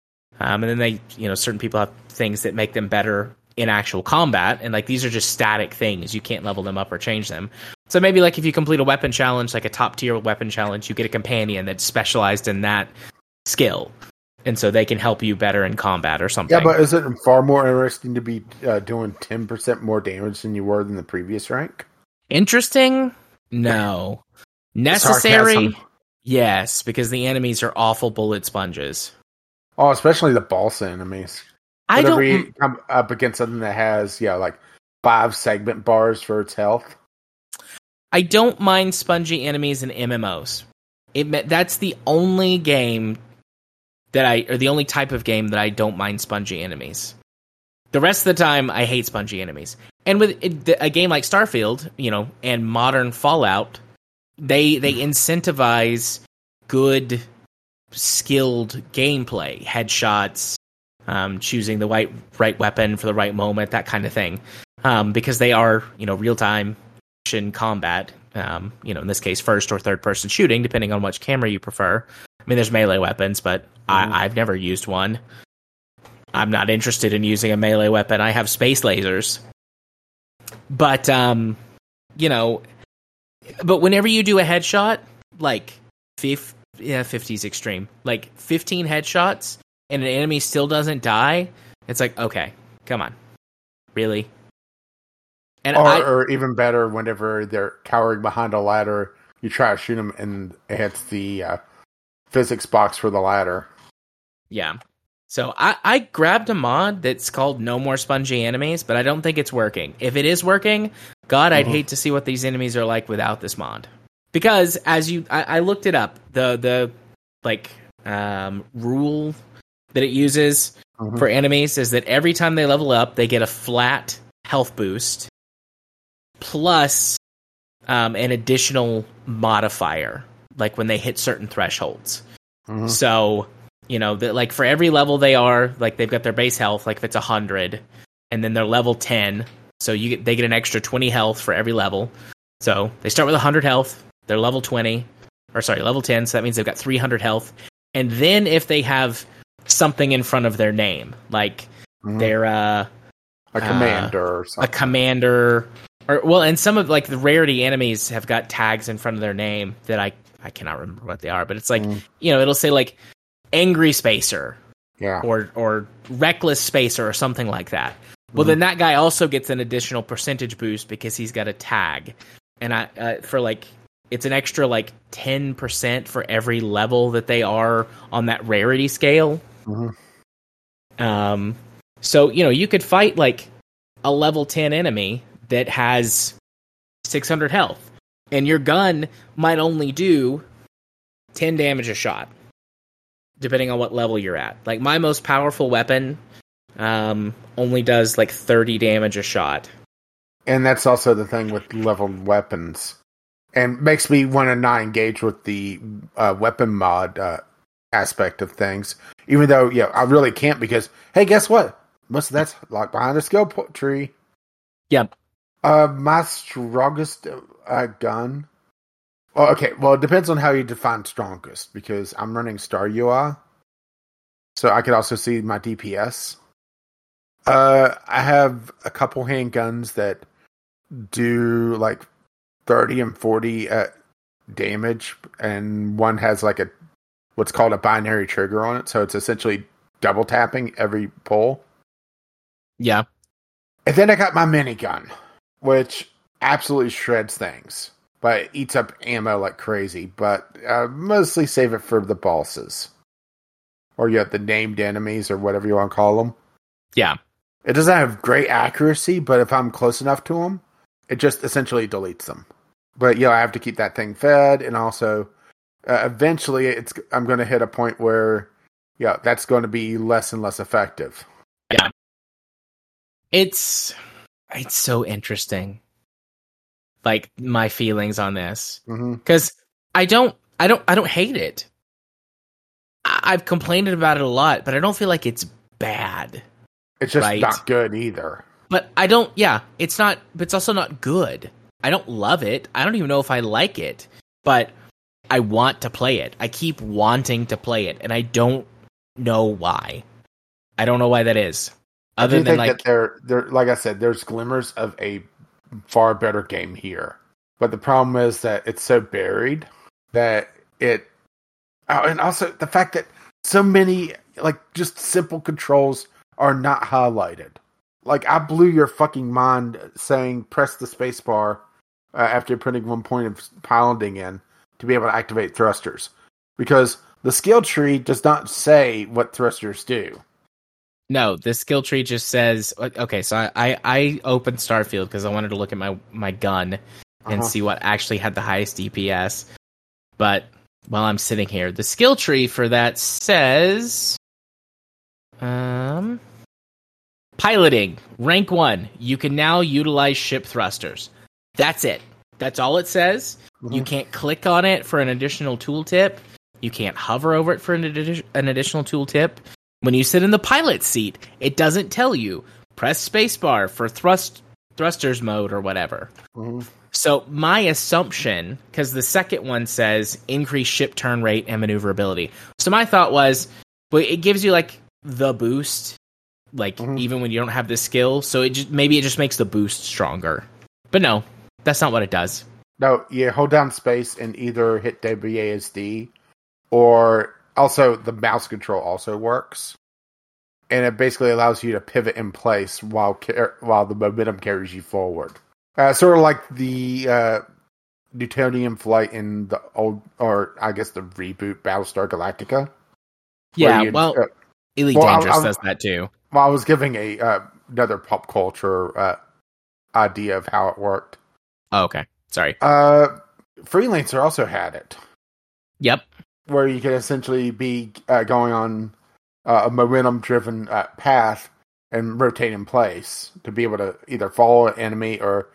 Speaker 1: um, and then they you know certain people have things that make them better in actual combat and like these are just static things you can't level them up or change them so maybe like if you complete a weapon challenge like a top tier weapon challenge you get a companion that's specialized in that skill and so they can help you better in combat or something
Speaker 2: Yeah, but is it far more interesting to be uh, doing 10% more damage than you were than the previous rank?
Speaker 1: Interesting? No. Necessary? Yes, because the enemies are awful bullet sponges.
Speaker 2: Oh, especially the boss enemies.
Speaker 1: I
Speaker 2: Whenever
Speaker 1: don't.
Speaker 2: you come up against something that has, yeah, like five segment bars for its health.
Speaker 1: I don't mind spongy enemies in MMOs. It that's the only game that I or the only type of game that I don't mind spongy enemies. The rest of the time, I hate spongy enemies. And with a game like Starfield, you know, and modern Fallout, they they hmm. incentivize good, skilled gameplay, headshots, um, choosing the right right weapon for the right moment, that kind of thing, um, because they are you know real time action combat. Um, you know, in this case, first or third person shooting, depending on which camera you prefer. I mean, there's melee weapons, but. I, I've never used one. I'm not interested in using a melee weapon. I have space lasers. But um, you know, but whenever you do a headshot, like fif- yeah, 50's extreme. Like 15 headshots and an enemy still doesn't die, it's like, okay, come on. Really? And
Speaker 2: Or,
Speaker 1: I
Speaker 2: or even better, whenever they're cowering behind a ladder, you try to shoot them and it hits the uh, physics box for the ladder.
Speaker 1: Yeah. So I, I grabbed a mod that's called No More Spongy Enemies, but I don't think it's working. If it is working, God, I'd
Speaker 2: Mhm.
Speaker 1: hate to see what these enemies are like without this mod. Because as you, I, I looked it up, the the like um, rule that it uses
Speaker 2: Mhm.
Speaker 1: for enemies is that every time they level up, they get a flat health boost plus um, an additional modifier, like when they hit certain thresholds.
Speaker 2: Mhm.
Speaker 1: So, you know, that like for every level they are, like they've got their base health, like if it's hundred, and then they're level ten, so you get they get an extra twenty health for every level. So they start with hundred health, they're level twenty, or sorry, level ten. So that means they've got three hundred health, and then if they have something in front of their name, like
Speaker 2: Mhm.
Speaker 1: they're uh,
Speaker 2: a commander or
Speaker 1: a commander, or well, and some of like the rarity enemies have got tags in front of their name that I I cannot remember what they are, but it's like
Speaker 2: Mm.
Speaker 1: you know it'll say like angry spacer
Speaker 2: yeah.
Speaker 1: or or reckless spacer or something like that. Well,
Speaker 2: Mhm.
Speaker 1: then that guy also gets an additional percentage boost because he's got a tag, and I uh, for like it's an extra like 10% for every level that they are on that rarity scale.
Speaker 2: Mhm.
Speaker 1: Um, so, you know, you could fight like a level 10 enemy that has 600 health, and your gun might only do 10 damage a shot, depending on what level you're at. Like, my most powerful weapon um, only does like 30 damage a shot.
Speaker 2: And that's also the thing with leveled weapons. And makes me want to not engage with the uh, weapon mod uh, aspect of things. Even though, yeah, I really can't because, hey, guess what? Most of that's locked behind a skill po- tree.
Speaker 1: Yep.
Speaker 2: Uh, my strongest uh, gun. Well, okay. Well, it depends on how you define strongest because I'm running Star UI, so I could also see my DPS. Uh, I have a couple handguns that do like thirty and forty uh, damage, and one has like a what's called a binary trigger on it, so it's essentially double tapping every pull.
Speaker 1: Yeah.
Speaker 2: And then I got my minigun, which absolutely shreds things, but it eats up ammo like crazy. But uh, mostly save it for the bosses, or you have the named enemies, or whatever you want to call them.
Speaker 1: Yeah.
Speaker 2: It doesn't have great accuracy, but if I'm close enough to them, it just essentially deletes them. But yeah, I have to keep that thing fed, and also uh, eventually, it's I'm going to hit a point where yeah, that's going to be less and less effective. Yeah.
Speaker 1: It's it's so interesting. Like my feelings on this
Speaker 2: hmm
Speaker 1: cuz I don't I don't I don't hate it. I- I've complained about it a lot, but I don't feel like it's bad.
Speaker 2: It's just
Speaker 1: Right.
Speaker 2: not good either.
Speaker 1: But I don't yeah, it's not but it's also not good. I don't love it. I don't even know if I like it, but I want to play it. I keep wanting to play it and I don't know why. I don't know why that is. Other than
Speaker 2: think
Speaker 1: like
Speaker 2: that there, there, like I said, there's glimmers of a far better game here, but the problem is that it's so buried that it, oh, and also the fact that so many like just simple controls are not highlighted. Like I blew your fucking mind saying press the space bar uh, after putting one point of pounding in to be able to activate thrusters, because the skill tree does not say what thrusters do.
Speaker 1: No, the skill tree just says okay. So I I, I opened Starfield because I wanted to look at my my gun and
Speaker 2: Uh-huh.
Speaker 1: see what actually had the highest DPS. But while I'm sitting here, the skill tree for that says, um, piloting rank one. You can now utilize ship thrusters. That's it. That's all it says. You
Speaker 2: Mhm.
Speaker 1: can't click on it for an additional tooltip. You can't hover over it for an, addi- an additional tooltip. When you sit in the pilot seat, it doesn't tell you press spacebar for thrust thrusters mode or whatever.
Speaker 2: Mhm.
Speaker 1: So my assumption, because the second one says increase ship turn rate and maneuverability. So my thought was, well, it gives you like the boost, like
Speaker 2: Mhm.
Speaker 1: even when you don't have the skill. So it just maybe it just makes the boost stronger. But no, that's not what it does.
Speaker 2: No, yeah, hold down space and either hit WASD or also the mouse control also works. And it basically allows you to pivot in place while car- while the momentum carries you forward. Uh, sort of like the uh, Newtonian flight in the old, or I guess the reboot Battlestar Galactica.
Speaker 1: Yeah, well,
Speaker 2: uh,
Speaker 1: Elite
Speaker 2: well, I-
Speaker 1: Dangerous
Speaker 2: I-
Speaker 1: does that too.
Speaker 2: well, I was giving a uh, another pop culture uh, idea of how it worked.
Speaker 1: Oh, okay, sorry.
Speaker 2: Uh, Freelancer also had it.
Speaker 1: Yep.
Speaker 2: where you can essentially be uh, going on uh, a momentum driven uh, path and rotate in place to be able to either follow an enemy or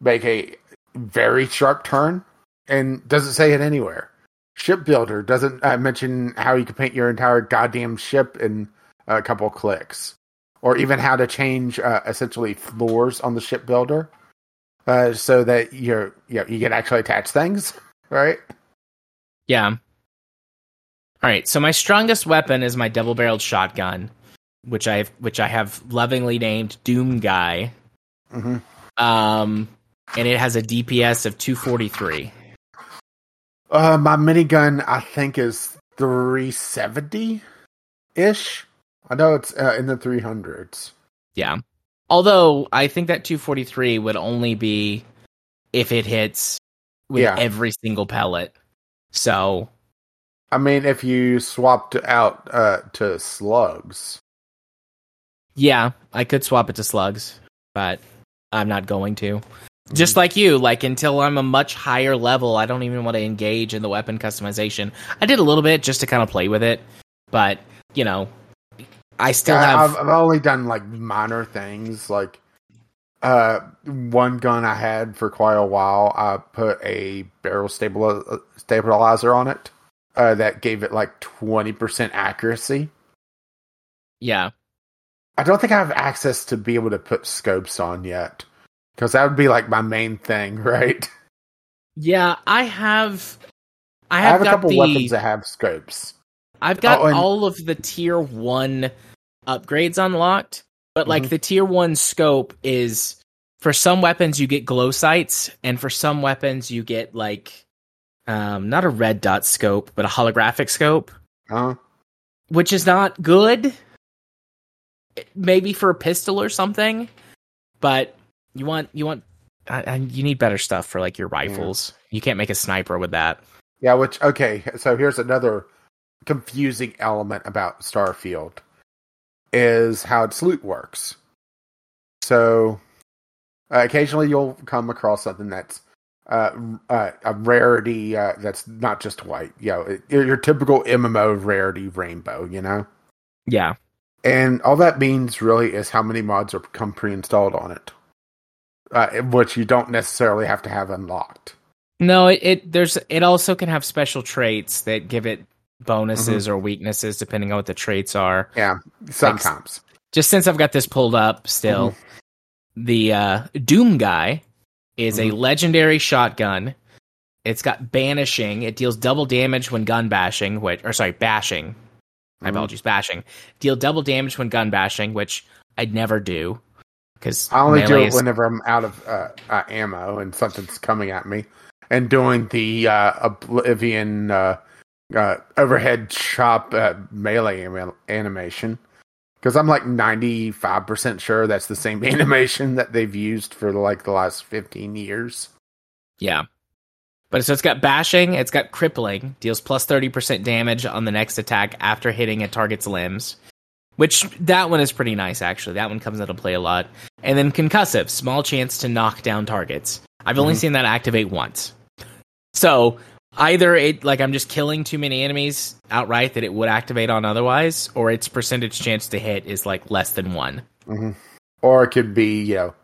Speaker 2: make a very sharp turn and doesn't say it anywhere shipbuilder doesn't uh, mention how you can paint your entire goddamn ship in a couple clicks or even how to change uh, essentially floors on the shipbuilder uh, so that you're you, know, you can actually attach things right
Speaker 1: Yeah. All right. So my strongest weapon is my double-barreled shotgun, which I which I have lovingly named Doom Guy.
Speaker 2: hmm
Speaker 1: Um, and it has a DPS of 243.
Speaker 2: Uh, my minigun, I think, is 370 ish. I know it's uh, in the 300s.
Speaker 1: Yeah. Although I think that 243 would only be if it hits with
Speaker 2: Yeah.
Speaker 1: every single pellet. So
Speaker 2: I mean, if you swapped out uh, to slugs,
Speaker 1: yeah, I could swap it to slugs, but I'm not going to. Just like you, like until I'm a much higher level, I don't even want to engage in the weapon customization. I did a little bit just to kind of play with it, but you know, I still
Speaker 2: Yeah,
Speaker 1: have
Speaker 2: I've, I've only done like minor things. Like uh, one gun I had for quite a while, I put a barrel stabil- stabilizer on it uh, that gave it like twenty percent accuracy.
Speaker 1: yeah.
Speaker 2: I don't think I have access to be able to put scopes on yet, because that would be like my main thing, right?
Speaker 1: Yeah, I have. I
Speaker 2: I
Speaker 1: have,
Speaker 2: have, a couple
Speaker 1: the,
Speaker 2: weapons that have scopes.
Speaker 1: I've got
Speaker 2: Oh, and-
Speaker 1: all of the tier one upgrades unlocked, but like
Speaker 2: Mhm.
Speaker 1: the tier one scope is for some weapons you get glow sights, and for some weapons you get like um not a red dot scope, but a holographic scope,
Speaker 2: Huh?
Speaker 1: which is not good. Maybe for a pistol or something, but you want you want uh, you need better stuff for like your rifles. You can't make a sniper with that.
Speaker 2: Yeah, which okay, so here's another confusing element about Starfield is how its loot works. So uh, occasionally you'll come across something that's uh, uh, a rarity uh, that's not just white. You know, it- your, your typical MMO rarity rainbow, you know?
Speaker 1: Yeah.
Speaker 2: And all that means really is how many mods are come pre-installed on it. Uh, which you don't necessarily have to have unlocked.
Speaker 1: No, it, it there's it also can have special traits that give it bonuses or weaknesses depending on what the traits are.
Speaker 2: Yeah, sometimes.
Speaker 1: Just since I've got this pulled up still, the uh Doom guy is a
Speaker 2: Mhm.
Speaker 1: legendary shotgun. It's got banishing. It deals double damage when gun bashing, which or sorry, bashing. My
Speaker 2: Mhm.
Speaker 1: apologies, bashing. Deal double damage when gun bashing, which I'd never do because
Speaker 2: I only do it whenever I'm out of uh, uh, ammo and something's coming at me, and doing the uh, Oblivion uh, overhead chop uh, melee anim- animation. Because I'm like 95 percent sure that's the same animation that they've used for like the last 15 years.
Speaker 1: Yeah. But so it's got bashing, it's got crippling, deals plus 30% damage on the next attack after hitting a target's limbs. Which that one is pretty nice actually. That one comes into play a lot. And then concussive, small chance to knock down targets. I've only
Speaker 2: Mhm.
Speaker 1: seen that activate once. So either it like I'm just killing too many enemies outright that it would activate on otherwise, or its percentage chance to hit is like less than one.
Speaker 2: hmm Or it could be, you know,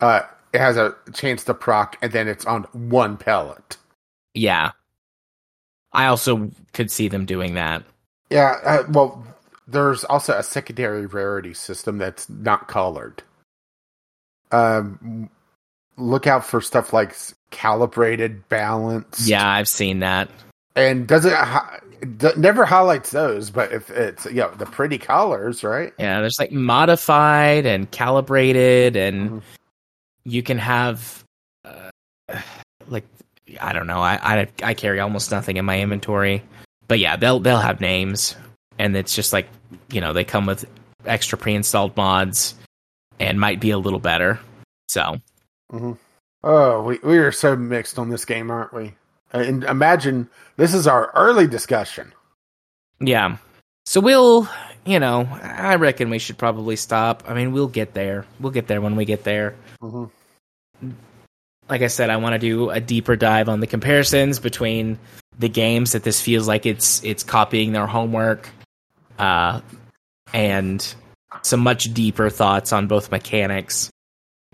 Speaker 2: uh, it has a chance to proc, and then it's on one pellet.
Speaker 1: Yeah. I also could see them doing that.
Speaker 2: Yeah, uh, well, there's also a secondary rarity system that's not colored. Um, look out for stuff like calibrated balance.
Speaker 1: Yeah, I've seen that.
Speaker 2: and doesn't never highlights those, but if it's you know the pretty colors, right?
Speaker 1: Yeah, there's like modified and calibrated, and
Speaker 2: Mhm.
Speaker 1: you can have uh, like I don't know. I, I I carry almost nothing in my inventory, but yeah, they'll they'll have names, and it's just like you know they come with extra pre-installed mods, and might be a little better. So
Speaker 2: Oh, we we are so mixed on this game, aren't we? And imagine this is our early discussion.
Speaker 1: yeah, so we'll you know I reckon we should probably stop. I mean, we'll get there. We'll get there when we get there.
Speaker 2: hmm
Speaker 1: like I said, I want to do a deeper dive on the comparisons between the games that this feels like it's it's copying their homework, uh, and some much deeper thoughts on both mechanics.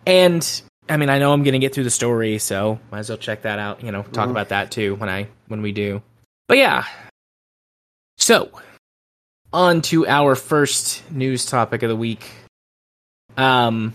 Speaker 1: And I mean, I know I'm going to get through the story, so might as well check that out. You know, talk
Speaker 2: Mhm.
Speaker 1: about that too when I when we do. But yeah, so on to our first news topic of the week. Um,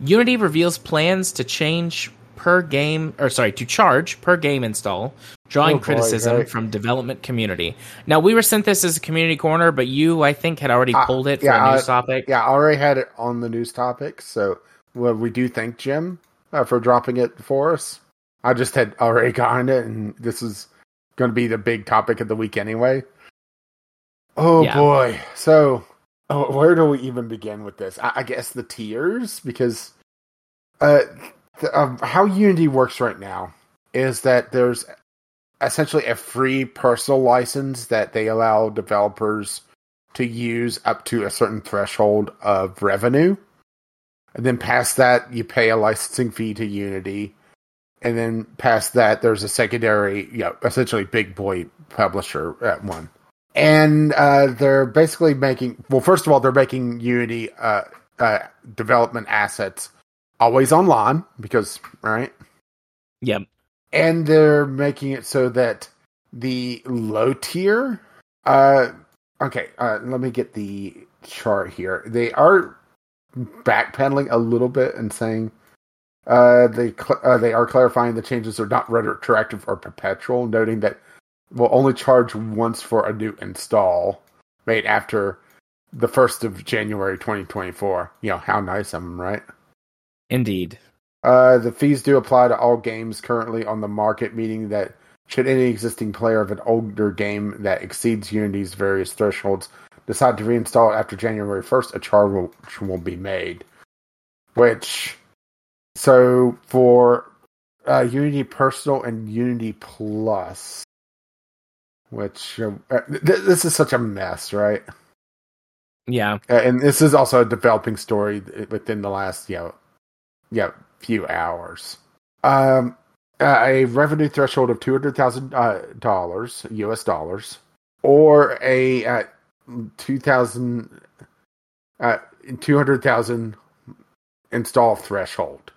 Speaker 1: Unity reveals plans to change per game, or sorry, to charge per game install, drawing
Speaker 2: Oh boy,
Speaker 1: criticism
Speaker 2: right.
Speaker 1: from development community. Now we were sent this as a community corner, but you, I think, had already
Speaker 2: Uh,
Speaker 1: pulled it for
Speaker 2: yeah,
Speaker 1: a news
Speaker 2: I-
Speaker 1: topic.
Speaker 2: Yeah, I already had it on the news topic, so well, we do thank Jim uh, for dropping it for us. I just had already gotten it, and this is going to be the big topic of the week anyway. Oh
Speaker 1: Yeah.
Speaker 2: boy! So, oh, where do we even begin with this? I, I guess the tiers, because uh, the, um, how Unity works right now is that there's essentially a free personal license that they allow developers to use up to a certain threshold of revenue. And then past that, you pay a licensing fee to Unity. And then past that, there's a secondary, you know, essentially big boy publisher at one. And uh, they're basically making, well, first of all, they're making Unity uh, uh, development assets always online because, right?
Speaker 1: Yep.
Speaker 2: And they're making it so that the low tier, uh, okay, uh, let me get the chart here. They are backpedaling a little bit and saying uh, they cl- uh, they are clarifying the changes are not retroactive or perpetual, noting that will only charge once for a new install made after the first of January 2024. You know how nice of them, right?
Speaker 1: Indeed.
Speaker 2: Uh, the fees do apply to all games currently on the market, meaning that should any existing player of an older game that exceeds Unity's various thresholds decide to reinstall it after January 1st, a charge will, will be made. Which, so for uh, Unity Personal and Unity Plus, which uh, th- this is such a mess, right?
Speaker 1: Yeah.
Speaker 2: Uh, and this is also a developing story within the last, you know, yeah, few hours. Um, uh, a revenue threshold of two hundred thousand uh, dollars, U.S. dollars, or a uh, two thousand uh, two hundred thousand install threshold.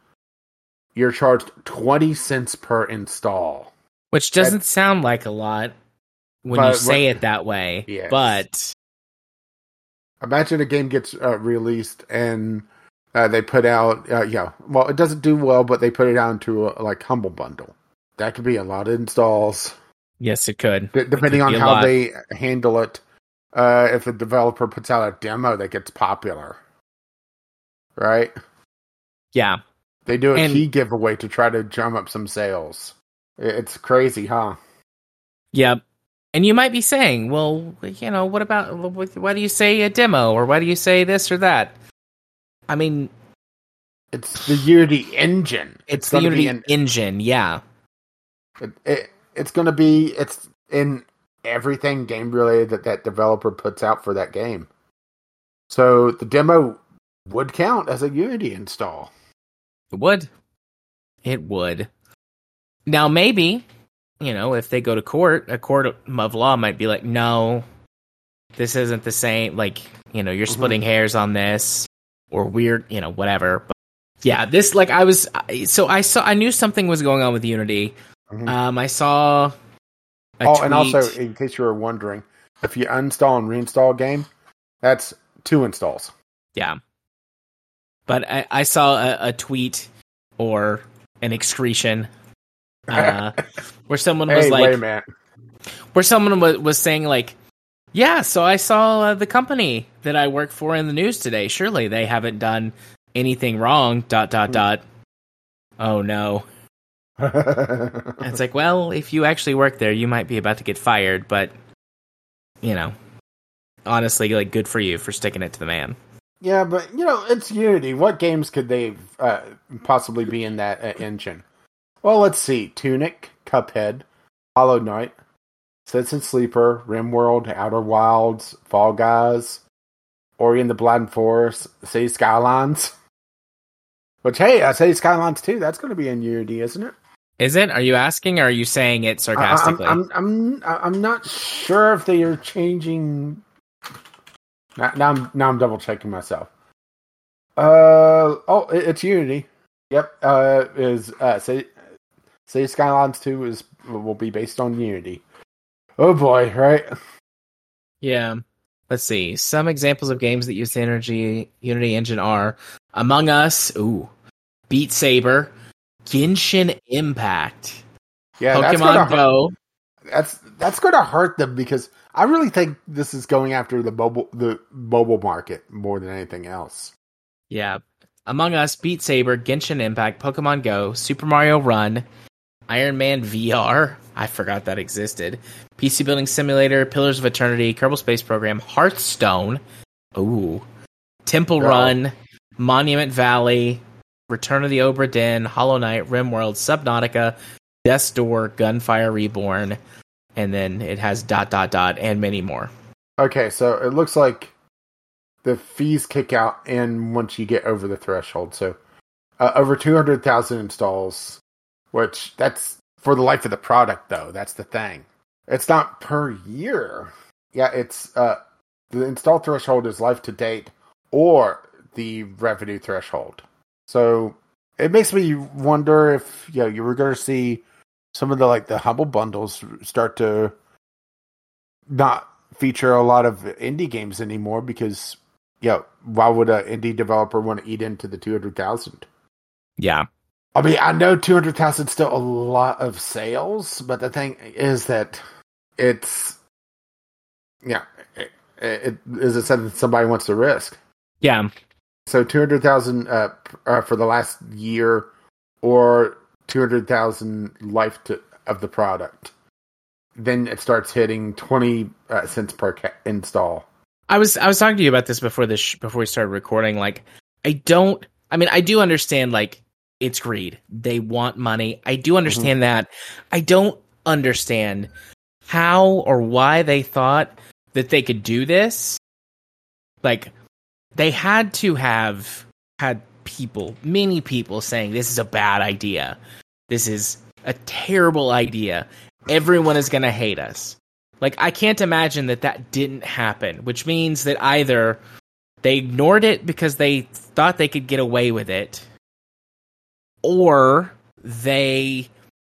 Speaker 2: You're charged twenty cents per install,
Speaker 1: which doesn't sound like a lot when you say it that way.
Speaker 2: Yes.
Speaker 1: But
Speaker 2: imagine a game gets uh, released and uh, they put out, uh, yeah, well, it doesn't do well, but they put it out into a like humble bundle. That could be a lot of installs.
Speaker 1: Yes, it could.
Speaker 2: D- depending
Speaker 1: it
Speaker 2: could on how lot. they handle it. Uh, if a developer puts out a demo that gets popular, right?
Speaker 1: Yeah,
Speaker 2: they do a and, key giveaway to try to drum up some sales. It's crazy, huh?
Speaker 1: Yep. And you might be saying, well, you know, what about why do you say a demo or why do you say this or that? I mean,
Speaker 2: it's the Unity engine.
Speaker 1: It's, it's the Unity in, engine, yeah.
Speaker 2: It, it, it's going to be it's in everything game related that that developer puts out for that game. So the demo would count as a Unity install.
Speaker 1: It would. It would. Now maybe, you know, if they go to court, a court of law might be like, "No, this isn't the same. Like, you know, you're splitting mm-hmm. hairs on this or weird, you know, whatever. But yeah, this like I was so I saw I knew something was going on with Unity. Mm-hmm. Um, I saw.
Speaker 2: Oh, tweet. and also in case you were wondering, if you uninstall and reinstall a game, that's two installs.
Speaker 1: Yeah, but I, I saw a, a tweet or an excretion uh, where someone was
Speaker 2: hey,
Speaker 1: like, where someone was, was saying like, yeah, so I saw uh, the company that I work for in the news today. Surely they haven't done anything wrong. Dot dot hmm. dot. Oh no. it's like, well, if you actually work there, you might be about to get fired, but you know, honestly, like, good for you for sticking it to the man.
Speaker 2: Yeah, but you know, it's Unity. What games could they uh, possibly be in that uh, engine? Well, let's see: Tunic, Cuphead, Hollow Knight, Citizen Sleeper, RimWorld, Outer Wilds, Fall Guys, Ori and the Blind Forest, City Skylines. Which, hey, I say Skylines too. That's going to be in Unity, isn't it?
Speaker 1: Is it? Are you asking, or are you saying it sarcastically?
Speaker 2: I'm, I'm, I'm, I'm not sure if they are changing. Now, now I'm, now I'm double checking myself. Uh oh, it's Unity. Yep. Uh, is uh, say say Skylines two is will be based on Unity. Oh boy, right?
Speaker 1: Yeah. Let's see. Some examples of games that use the Energy Unity engine are Among Us, ooh, Beat Saber, Genshin Impact,
Speaker 2: yeah,
Speaker 1: Pokemon
Speaker 2: that's
Speaker 1: Go.
Speaker 2: That's that's going to hurt them because I really think this is going after the mobile the mobile market more than anything else.
Speaker 1: Yeah. Among Us, Beat Saber, Genshin Impact, Pokemon Go, Super Mario Run, Iron Man VR. I forgot that existed. PC Building Simulator, Pillars of Eternity, Kerbal Space Program, Hearthstone. Ooh. Temple. Run, Monument Valley, Return of the Obra Dinn, Hollow Knight, RimWorld, Subnautica, Death's Door, Gunfire Reborn, and then it has dot dot dot and many more.
Speaker 2: Okay, so it looks like the fees kick out and once you get over the threshold. So uh, over 200,000 installs, which that's for the life of the product, though. That's the thing. It's not per year. Yeah, it's uh, the install threshold is life to date or the revenue threshold. So it makes me wonder if you know you were going to see some of the like the humble bundles start to not feature a lot of indie games anymore because yeah, why would an indie developer want to eat into the two hundred thousand?
Speaker 1: Yeah.
Speaker 2: I mean, I know two hundred thousand still a lot of sales, but the thing is that it's yeah, it, it is it something somebody wants to risk?
Speaker 1: Yeah.
Speaker 2: So two hundred thousand uh, uh, for the last year, or two hundred thousand life to, of the product. Then it starts hitting twenty uh, cents per ca- install.
Speaker 1: I was I was talking to you about this before this sh- before we started recording. Like, I don't. I mean, I do understand. Like, it's greed. They want money. I do understand that. I don't understand how or why they thought that they could do this. Like, they had to have had people, many people saying this is a bad idea. This is a terrible idea. Everyone is going to hate us. Like, I can't imagine that that didn't happen, which means that either they ignored it because they thought they could get away with it, or they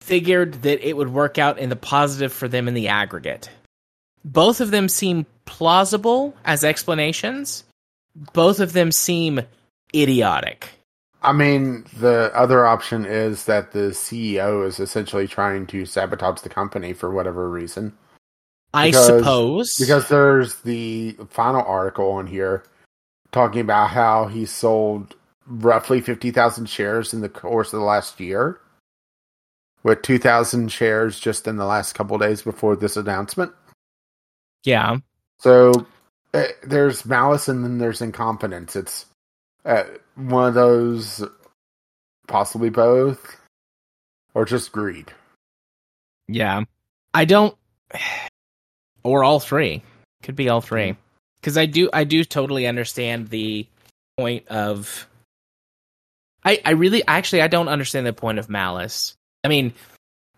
Speaker 1: figured that it would work out in the positive for them in the aggregate. Both of them seem plausible as explanations. Both of them seem idiotic.
Speaker 2: I mean, the other option is that the CEO is essentially trying to sabotage the company for whatever reason.
Speaker 1: I
Speaker 2: Because-
Speaker 1: suppose.
Speaker 2: Because there's the final article on here talking about how he sold roughly 50,000 shares in the course of the last year, with 2,000 shares just in the last couple days before this announcement.
Speaker 1: yeah.
Speaker 2: So there's malice and then there's incompetence. It's uh, one of those, possibly both, or just greed.
Speaker 1: Yeah. I don't or all three. Could be all three. Cuz I do I do totally understand the point of I I really actually I don't understand the point of malice. I mean,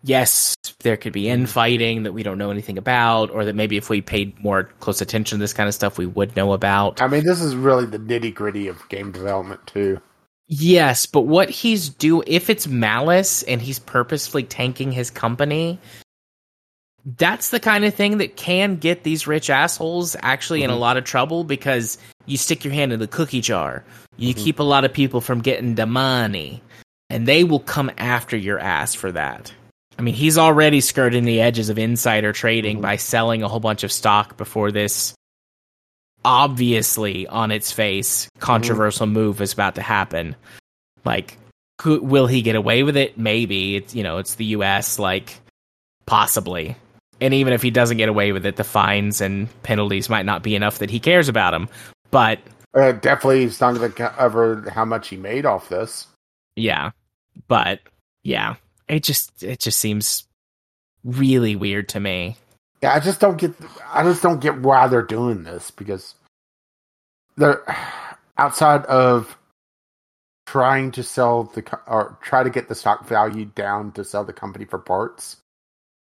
Speaker 1: yes, there could be infighting that we don't know anything about or that maybe if we paid more close attention to this kind of stuff we would know about.
Speaker 2: I mean, this is really the nitty gritty of game development, too.
Speaker 1: Yes, but what he's do if it's malice and he's purposefully tanking his company, that's the kind of thing that can get these rich assholes actually in a
Speaker 2: Mhm.
Speaker 1: lot of trouble because you stick your hand in the cookie jar. You keep a lot of people from getting the money, and they will come after your ass for that. I mean, he's already skirting the edges of insider trading
Speaker 2: Mhm.
Speaker 1: by selling a whole bunch of stock before this obviously on its face controversial move is about to happen. Like, could, will he get away with it? Maybe. It's you know, it's the U.S. Like, possibly. And even if he doesn't get away with it, the fines and penalties might not be enough that he cares about him. But
Speaker 2: Uh, definitely, it's not going to cover how much he made off this.
Speaker 1: yeah, but yeah, it just it just seems really weird to me.
Speaker 2: Yeah, I just don't get. I just don't get why they're doing this because they're outside of trying to sell the or try to get the stock value down to sell the company for parts.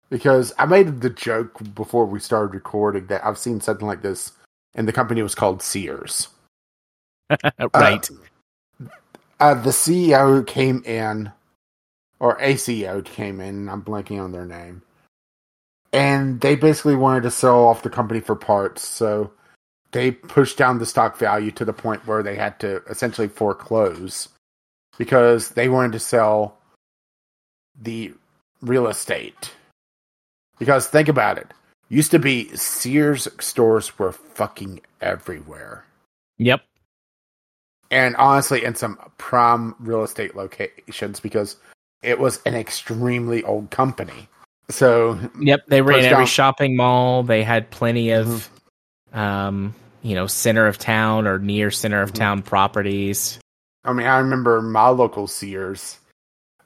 Speaker 2: Because I made the joke before we started recording that I've seen something like this, and the company was called Sears.
Speaker 1: right.
Speaker 2: Uh, the CEO came in, or ACO came in. I'm blanking on their name, and they basically wanted to sell off the company for parts. So they pushed down the stock value to the point where they had to essentially foreclose because they wanted to sell the real estate. Because think about it, used to be Sears stores were fucking everywhere
Speaker 1: Yep.
Speaker 2: and honestly in some prime real estate locations because it was an extremely old company so
Speaker 1: Yep, they were in every
Speaker 2: down.
Speaker 1: shopping mall. They had plenty of, um, you know, center of town or near center of
Speaker 2: Mhm.
Speaker 1: town properties.
Speaker 2: i mean i remember my local sears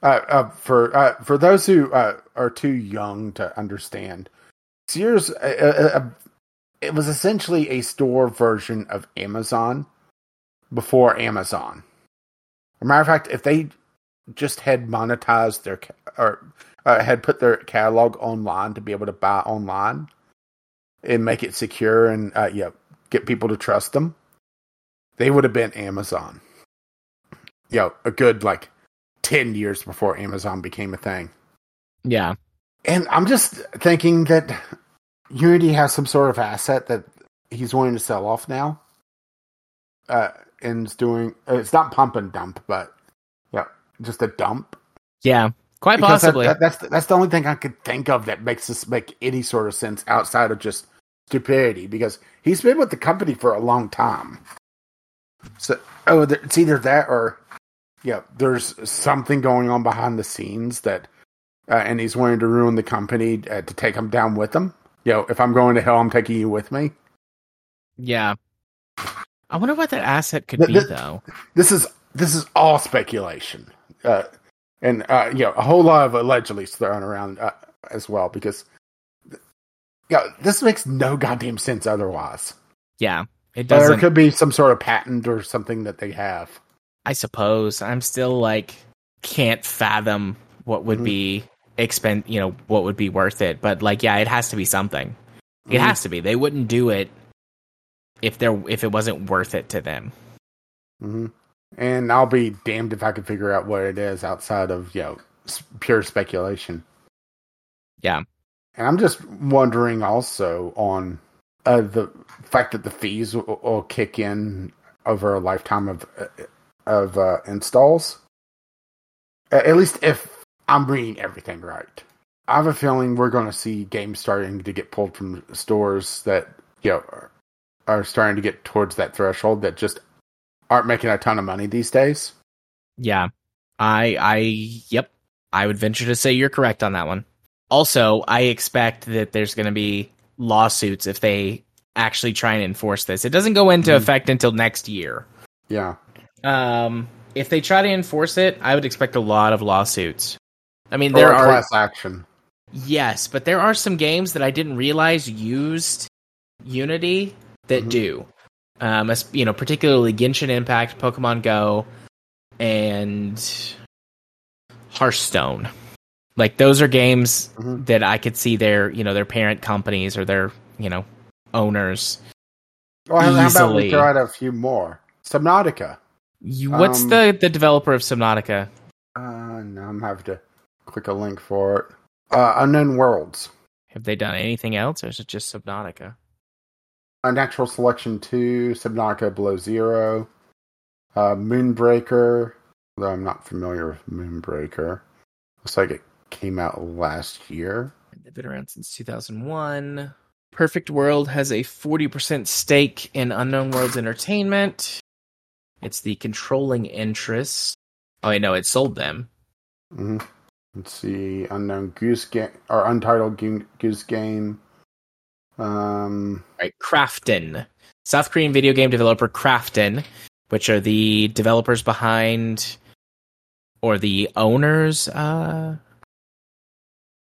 Speaker 2: Uh, uh, for uh, for those who uh, are too young to understand, Sears uh, uh, it was essentially a store version of Amazon before Amazon. As a matter of fact, if they just had monetized their or uh, had put their catalog online to be able to buy online and make it secure and uh, yeah, get people to trust them, they would have been Amazon. You know, a good like ten years before Amazon became a thing.
Speaker 1: Yeah.
Speaker 2: And I'm just thinking that Unity has some sort of asset that he's willing to sell off now. Uh, and is doing uh, it's not pump and dump, but just a dump.
Speaker 1: Yeah. Quite
Speaker 2: Because
Speaker 1: possibly.
Speaker 2: that- that's that's the only thing I could think of that makes this make any sort of sense outside of just stupidity. Because he's been with the company for a long time. So, oh, there- it's either that or yeah, there's something going on behind the scenes that, uh, and he's wanting to ruin the company uh, to take him down with him. You know, if I'm going to hell, I'm taking you with me.
Speaker 1: yeah. I wonder what that asset could
Speaker 2: Th-
Speaker 1: be, though.
Speaker 2: This is this is all speculation, uh, and uh, you know, a whole lot of allegedly thrown around uh, as well because, yeah, this makes no goddamn sense otherwise.
Speaker 1: Yeah. It doesn't.
Speaker 2: there could be some sort of patent or something that they have.
Speaker 1: I suppose I'm still like can't fathom what would
Speaker 2: Mhm.
Speaker 1: be expend you know what would be worth it but like yeah it has to be something it
Speaker 2: Mhm.
Speaker 1: has to be they wouldn't do it if there if it wasn't worth it to them
Speaker 2: hmm And I'll be damned if I can figure out what it is outside of you know pure speculation.
Speaker 1: Yeah.
Speaker 2: and I'm just wondering also on uh, the fact that the fees will, will kick in over a lifetime of uh, of uh, installs. At least if I'm reading everything right. I have a feeling we're going to see games starting to get pulled from stores that you know are starting to get towards that threshold that just aren't making a ton of money these days.
Speaker 1: yeah i i yep i would venture to say you're correct on that one also i expect that there's going to be lawsuits if they actually try and enforce this it doesn't go into
Speaker 2: Mhm.
Speaker 1: effect until next year
Speaker 2: Yeah.
Speaker 1: Um, if they try to enforce it, I would expect a lot of lawsuits. I mean,
Speaker 2: Or
Speaker 1: there are
Speaker 2: class action.
Speaker 1: yes, but there are some games that I didn't realize used Unity that
Speaker 2: Mhm.
Speaker 1: do. Um, as- you know, particularly Genshin Impact, Pokemon Go, and Hearthstone. Like those are games
Speaker 2: Mhm.
Speaker 1: that I could see their, you know, their parent companies or their, you know, owners.
Speaker 2: Well, how about we throw out a few more? Subnautica.
Speaker 1: You, what's
Speaker 2: Um,
Speaker 1: the the developer of Subnautica?
Speaker 2: Uh, no, I'm having to click a link for it. Uh, Unknown Worlds.
Speaker 1: Have they done anything else, or is it just Subnautica?
Speaker 2: Unnatural Selection 2, Subnautica Below Zero, uh, Moonbreaker, though I'm not familiar with Moonbreaker. Looks like it came out last year.
Speaker 1: They've been around since 2001. Perfect World has a 40% stake in Unknown Worlds Entertainment. It's the controlling interest. Oh, I know it sold them.
Speaker 2: hmm Let's see, Unknown Goose Game, or Untitled Goose Game. Um,
Speaker 1: Right, Krafton. South Korean video game developer Krafton, which are the developers behind or the owners uh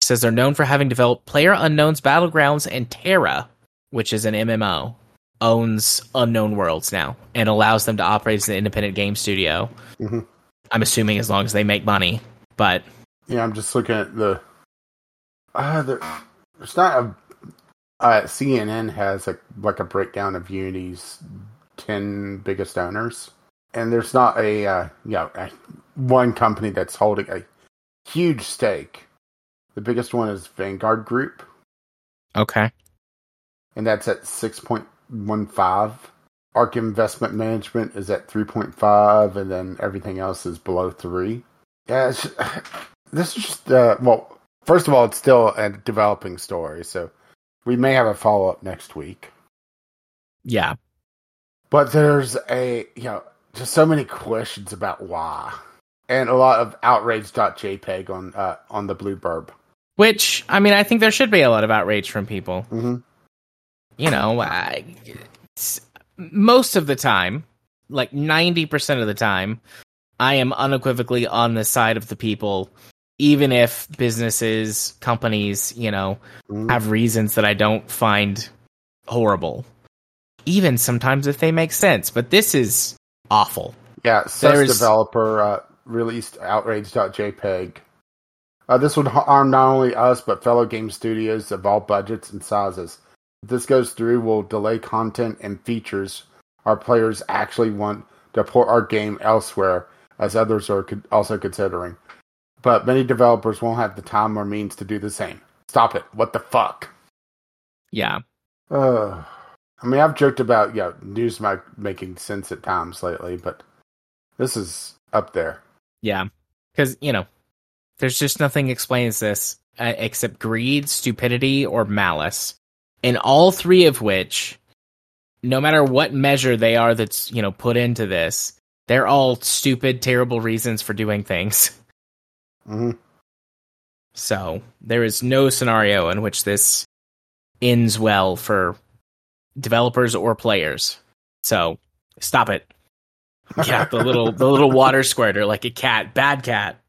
Speaker 1: says they're known for having developed PlayerUnknown's Battlegrounds and TERA, which is an MMO, owns Unknown Worlds now and allows them to operate as an independent game studio.
Speaker 2: Mhm.
Speaker 1: I'm assuming as long as they make money, but
Speaker 2: Yeah, I'm just looking at the. Uh, there, there's not a. Uh, CNN has a like a breakdown of Unity's ten biggest owners, and there's not a uh, you know a, one company that's holding a huge stake. The biggest one is Vanguard Group,
Speaker 1: okay.
Speaker 2: and that's at six point one five. ARK Investment Management is at three point five, and then everything else is below three. Yeah, it's, this is just uh, well. First of all, it's still a developing story, so we may have a follow up next week.
Speaker 1: Yeah.
Speaker 2: But there's a you know just so many questions about why, and a lot of outrage.jpg on uh, on the Blue Burb.
Speaker 1: Which I mean, I think there should be a lot of outrage from people.
Speaker 2: Mm-hmm.
Speaker 1: you know, I, most of the time, like 90% of the time, I am unequivocally on the side of the people, even if businesses, companies, you know,
Speaker 2: Mhm.
Speaker 1: have reasons that I don't find horrible. Even sometimes if they make sense, but this is awful.
Speaker 2: Yeah,
Speaker 1: There's-
Speaker 2: developer uh, released outrage.jpg. Uh, this would harm not only us, but fellow game studios of all budgets and sizes. If this goes through, will delay content and features our players actually want to port our game elsewhere, as others are also considering. But many developers won't have the time or means to do the same. Stop it. What the fuck?
Speaker 1: Yeah.
Speaker 2: Uh, I mean, I've joked about yeah, news might making sense at times lately, but this is up there.
Speaker 1: Yeah. Because, you know, there's just nothing explains this uh, except greed, stupidity, or malice. And all three of which, no matter what measure they are that's, you know, put into this, they're all stupid, terrible reasons for doing things.
Speaker 2: hmm
Speaker 1: So there is no scenario in which this ends well for developers or players. So stop it. Yeah, the little the little water squirter like a cat, bad cat.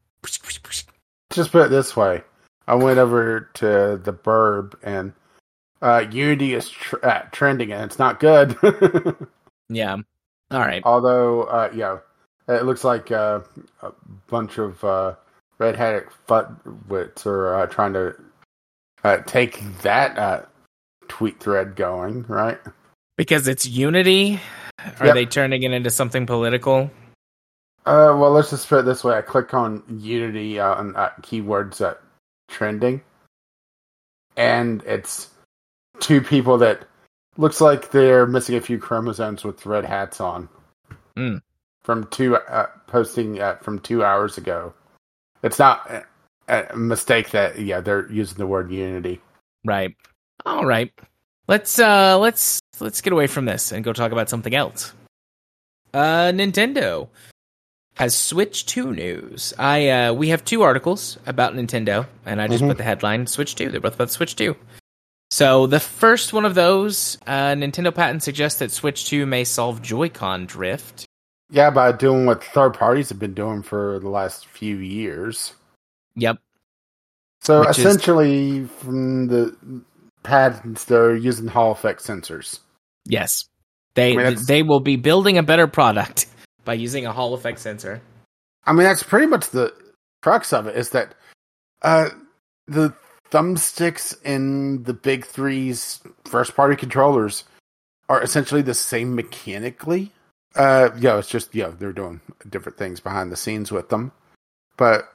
Speaker 2: Just put it this way: I went over to the Burb, and uh, Unity is tr- uh, trending, and it's not good.
Speaker 1: Yeah. All right.
Speaker 2: Although, uh, yeah, it looks like uh, a bunch of uh, red-hatted futwits are uh, trying to uh, take that uh, tweet thread going, right?
Speaker 1: Because it's Unity. Are
Speaker 2: Yep.
Speaker 1: they turning it into something political?
Speaker 2: Uh, well, let's just put it this way: I click on Unity uh, on uh, keywords uh, trending, and it's two people that looks like they're missing a few chromosomes with red hats on.
Speaker 1: Mm.
Speaker 2: From two uh, posting uh, from two hours ago. It's not a, mistake that yeah they're using the word Unity.
Speaker 1: Right. All right. Let's uh let's let's get away from this and go talk about something else. Uh Nintendo has Switch 2 news. I uh we have two articles about Nintendo and I just
Speaker 2: Mhm.
Speaker 1: put the headline Switch 2. They're both about Switch 2. So the first one of those, uh Nintendo patent suggests that Switch 2 may solve Joy-Con drift.
Speaker 2: Yeah, by doing what third parties have been doing for the last few years.
Speaker 1: Yep.
Speaker 2: So
Speaker 1: Which is-
Speaker 2: essentially, from the patents, they're using Hall effect sensors.
Speaker 1: Yes. They
Speaker 2: I mean,
Speaker 1: they will be building a better product by using a Hall effect sensor.
Speaker 2: I mean, that's pretty much the crux of it. Is that uh, the thumbsticks in the big three's first party controllers are essentially the same mechanically. Uh, yeah, it's just yeah, they're doing different things behind the scenes with them, but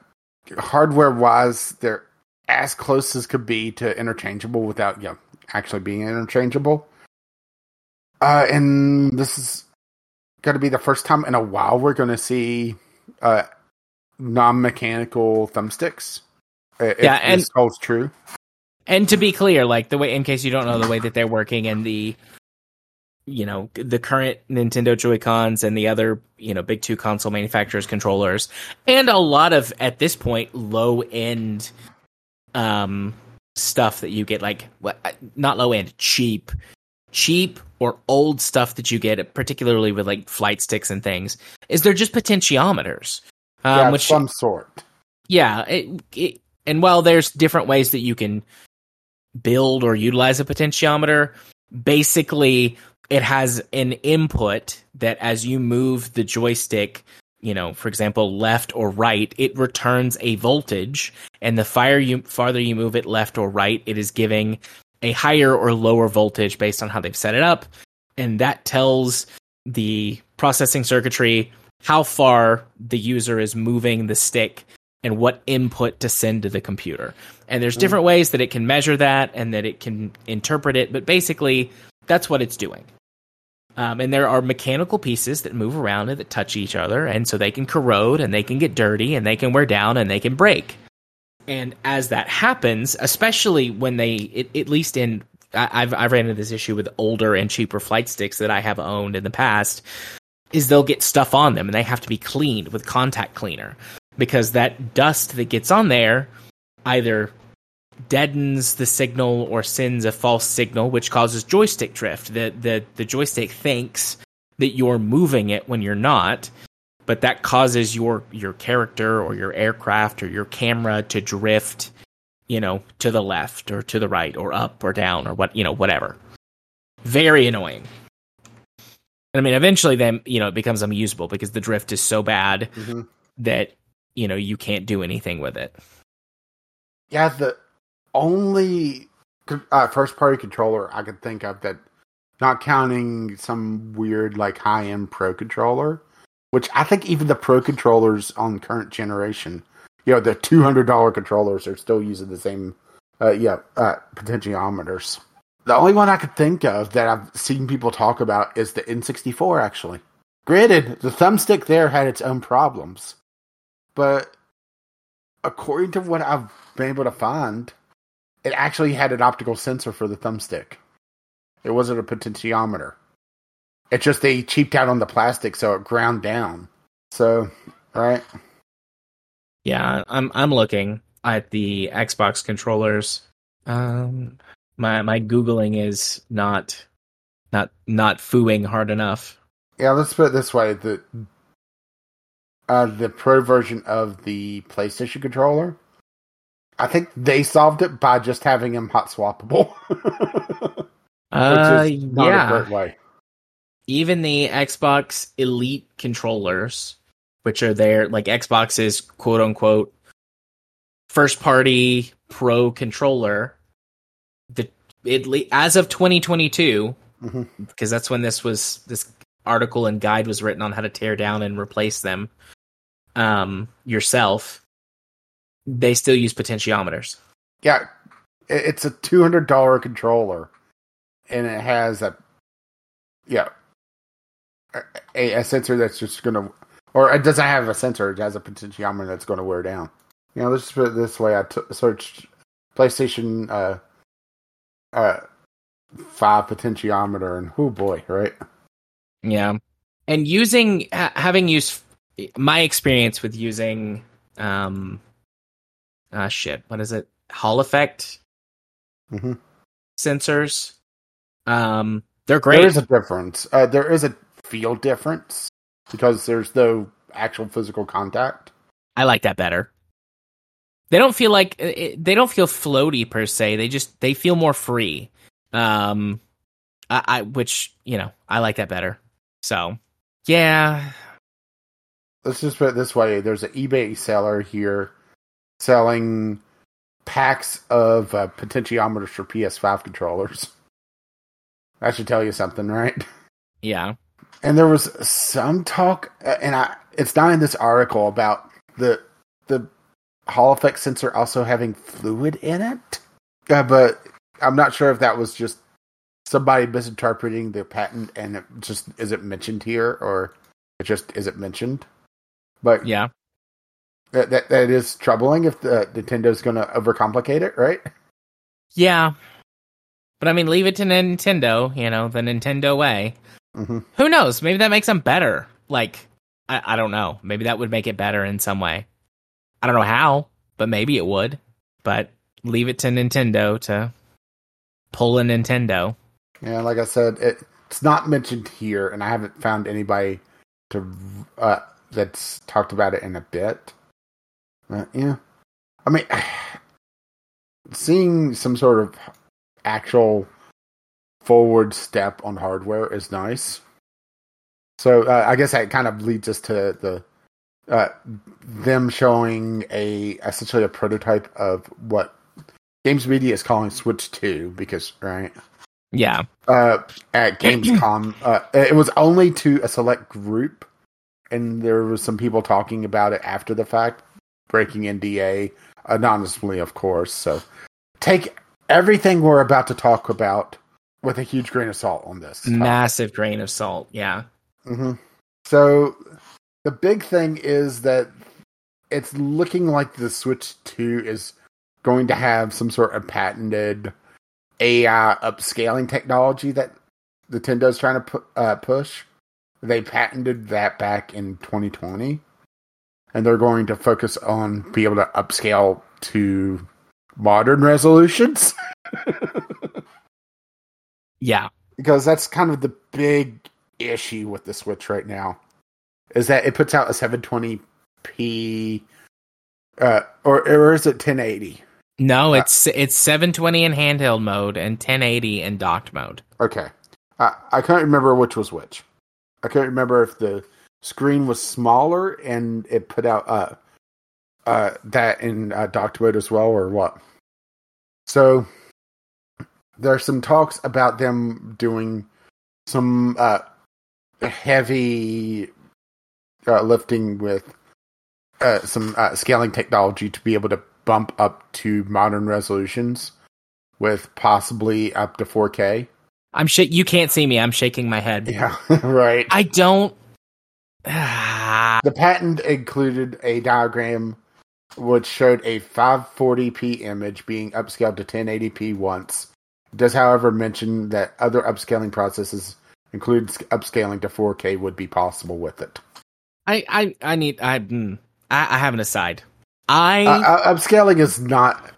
Speaker 2: hardware wise, they're as close as could be to interchangeable without know, actually being interchangeable. Uh, and this is going to be the first time in a while we're going to see uh, non-mechanical thumbsticks. If
Speaker 1: Yeah, and-
Speaker 2: this holds true.
Speaker 1: And to be clear, like the way, in case you don't know the way that they're working and the, you know, the current Nintendo Joy Cons and the other, you know, big two console manufacturers controllers, and a lot of at this point low end, um, stuff that you get like what not low end, cheap, cheap or old stuff that you get, particularly with like flight sticks and things, is they're just potentiometers, um,
Speaker 2: yeah, of
Speaker 1: which
Speaker 2: some sort.
Speaker 1: yeah, it, it, and while there's different ways that you can build or utilize a potentiometer, basically it has an input that as you move the joystick, you know, for example, left or right, it returns a voltage, and the fire you farther you move it left or right, it is giving a higher or lower voltage based on how they've set it up, and that tells the processing circuitry how far the user is moving the stick and what input to send to the computer. And there's mm. different ways that it can measure that and that it can interpret it, but basically, that's what it's doing. Um, and there are mechanical pieces that move around and that touch each other, and so they can corrode and they can get dirty and they can wear down and they can break. And as that happens, especially when they, it, at least in, I, I've I've ran into this issue with older and cheaper flight sticks that I have owned in the past, is they'll get stuff on them and they have to be cleaned with contact cleaner because that dust that gets on there either deadens the signal or sends a false signal which causes joystick drift the the the joystick thinks that you're moving it when you're not but that causes your your character or your aircraft or your camera to drift, you know, to the left or to the right or up or down or what you know whatever. Very annoying. And I mean, eventually, then you know it becomes unusable because the drift is so bad
Speaker 2: hmm
Speaker 1: that you know you can't do anything with it.
Speaker 2: Yeah, the only uh, first party controller I could think of that, not counting some weird like high end pro controller, which I think even the pro controllers on current generation, you know, the two hundred dollar controllers are still using the same, uh, yeah, uh, potentiometers. The only one I could think of that I've seen people talk about is the N64. Actually, granted, the thumbstick there had its own problems, but according to what I've been able to find, it actually had an optical sensor for the thumbstick. It wasn't a potentiometer. It's just they cheaped out on the plastic, so it ground down. So, right?
Speaker 1: Yeah, I'm I'm looking at the Xbox controllers. Um, my my googling is not not not fooing hard enough.
Speaker 2: Yeah, let's put it this way: the uh, the pro version of the PlayStation controller, I think they solved it by just having them hot swappable, which
Speaker 1: Uh,
Speaker 2: is not
Speaker 1: yeah.
Speaker 2: a great way.
Speaker 1: Even the Xbox Elite controllers, which are there, like Xbox's quote unquote first party pro controller, the it as of 2022,
Speaker 2: Mhm.
Speaker 1: because that's when this was this article and guide was written on how to tear down and replace them um yourself they still use potentiometers
Speaker 2: Yeah, it's a two hundred dollar controller, and it has a yeah a, a sensor that's just gonna, or it doesn't have a sensor. It has a potentiometer that's going to wear down. You know, let's put it this way: I t- searched PlayStation uh uh five potentiometer, and oh boy, right?
Speaker 1: yeah and using ha- having used my experience with using um ah shit what is it hall effect
Speaker 2: Mhm.
Speaker 1: sensors um they're great
Speaker 2: There is a difference. Uh, there is a feel difference because there's no actual physical contact.
Speaker 1: I like that better. They don't feel like they don't feel floaty per se. They just they feel more free. Um, I, I which you know I like that better. So yeah,
Speaker 2: let's just put it this way there's an ebay seller here selling packs of uh, potentiometers for ps5 controllers. That should tell you something right?
Speaker 1: Yeah,
Speaker 2: and there was some talk uh, and i it's not in this article about the the hall effect sensor also having fluid in it. Uh, but i'm not sure if that was just somebody misinterpreting the patent and it just isn't mentioned here or it just isn't mentioned. But
Speaker 1: yeah,
Speaker 2: that, that that is troubling if the Nintendo's going to overcomplicate it, right?
Speaker 1: yeah. But I mean, leave it to Nintendo. You know, the Nintendo way.
Speaker 2: hmm
Speaker 1: Who knows? Maybe that makes them better. Like I, I don't know. Maybe that would make it better in some way. I don't know how, but maybe it would. But leave it to Nintendo to pull a Nintendo.
Speaker 2: Yeah, like I said, it, it's not mentioned here, and I haven't found anybody to uh, that's talked about it in a bit. But yeah, I mean, seeing some sort of actual forward step on hardware is nice. So uh, I guess that kind of leads us to the uh, them showing a essentially a prototype of what Games Media is calling Switch Two because right
Speaker 1: Yeah.
Speaker 2: uh, at Gamescom. uh, it was only to a select group, and there was some people talking about it after the fact, breaking NDA anonymously, of course. So take everything we're about to talk about with a huge grain of salt on this.
Speaker 1: Massive grain of salt. Yeah.
Speaker 2: hmm So the big thing is that it's looking like the Switch 2 is going to have some sort of patented AI upscaling technology that Nintendo's trying to pu- uh, push. They patented that back in 2020, and they're going to focus on be able to upscale to modern resolutions.
Speaker 1: Yeah.
Speaker 2: because that's kind of the big issue with the Switch right now is that it puts out a 720p, uh, or or is it 1080?
Speaker 1: No, it's it's 720 in handheld mode and 1080 in docked mode.
Speaker 2: Okay, I I can't remember which was which. I can't remember if the screen was smaller and it put out uh uh that in uh, mode as well or what. So there's some talks about them doing some uh heavy uh, lifting with uh, some uh, scaling technology to be able to bump up to modern resolutions with possibly up to 4K.
Speaker 1: I'm sh- you can't see me. I'm shaking my head.
Speaker 2: Yeah, right.
Speaker 1: I don't
Speaker 2: the patent included a diagram which showed a 540p image being upscaled to 1080p once. It does, however, mention that other upscaling processes, including upscaling to 4K, would be possible with it.
Speaker 1: I I, I need I, mm, I I have an aside. I
Speaker 2: Uh, uh, upscaling is not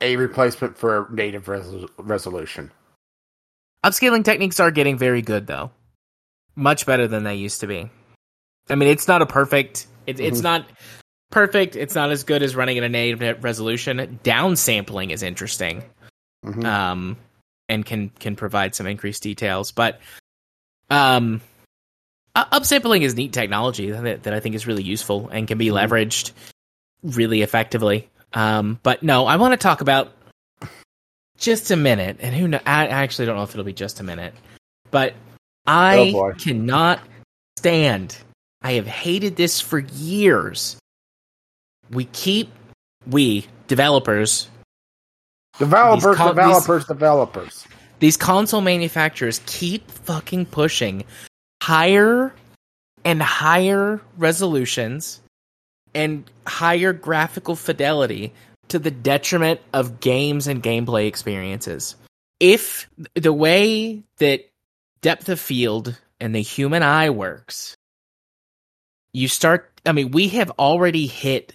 Speaker 2: a replacement for native resol- resolution.
Speaker 1: upscaling techniques are getting very good though. Much better than they used to be. I mean, it's not a perfect. It, It's
Speaker 2: Mhm.
Speaker 1: not perfect. It's not as good as running at a native resolution. Downsampling is interesting.
Speaker 2: Mhm.
Speaker 1: um, and can can provide some increased details. But um, upsampling is neat technology that, that I think is really useful and can be
Speaker 2: Mhm.
Speaker 1: leveraged really effectively. Um, but no, I want to talk about just a minute, and who know, I actually don't know if it'll be just a minute, but Oh, I
Speaker 2: Oh,
Speaker 1: cannot stand. I have hated this for years. We keep we developers
Speaker 2: Developers,
Speaker 1: These com-
Speaker 2: developers, developers.
Speaker 1: these console manufacturers keep fucking pushing higher and higher resolutions and higher graphical fidelity to the detriment of games and gameplay experiences. If the way that depth of field and the human eye works, you start, I mean, we have already hit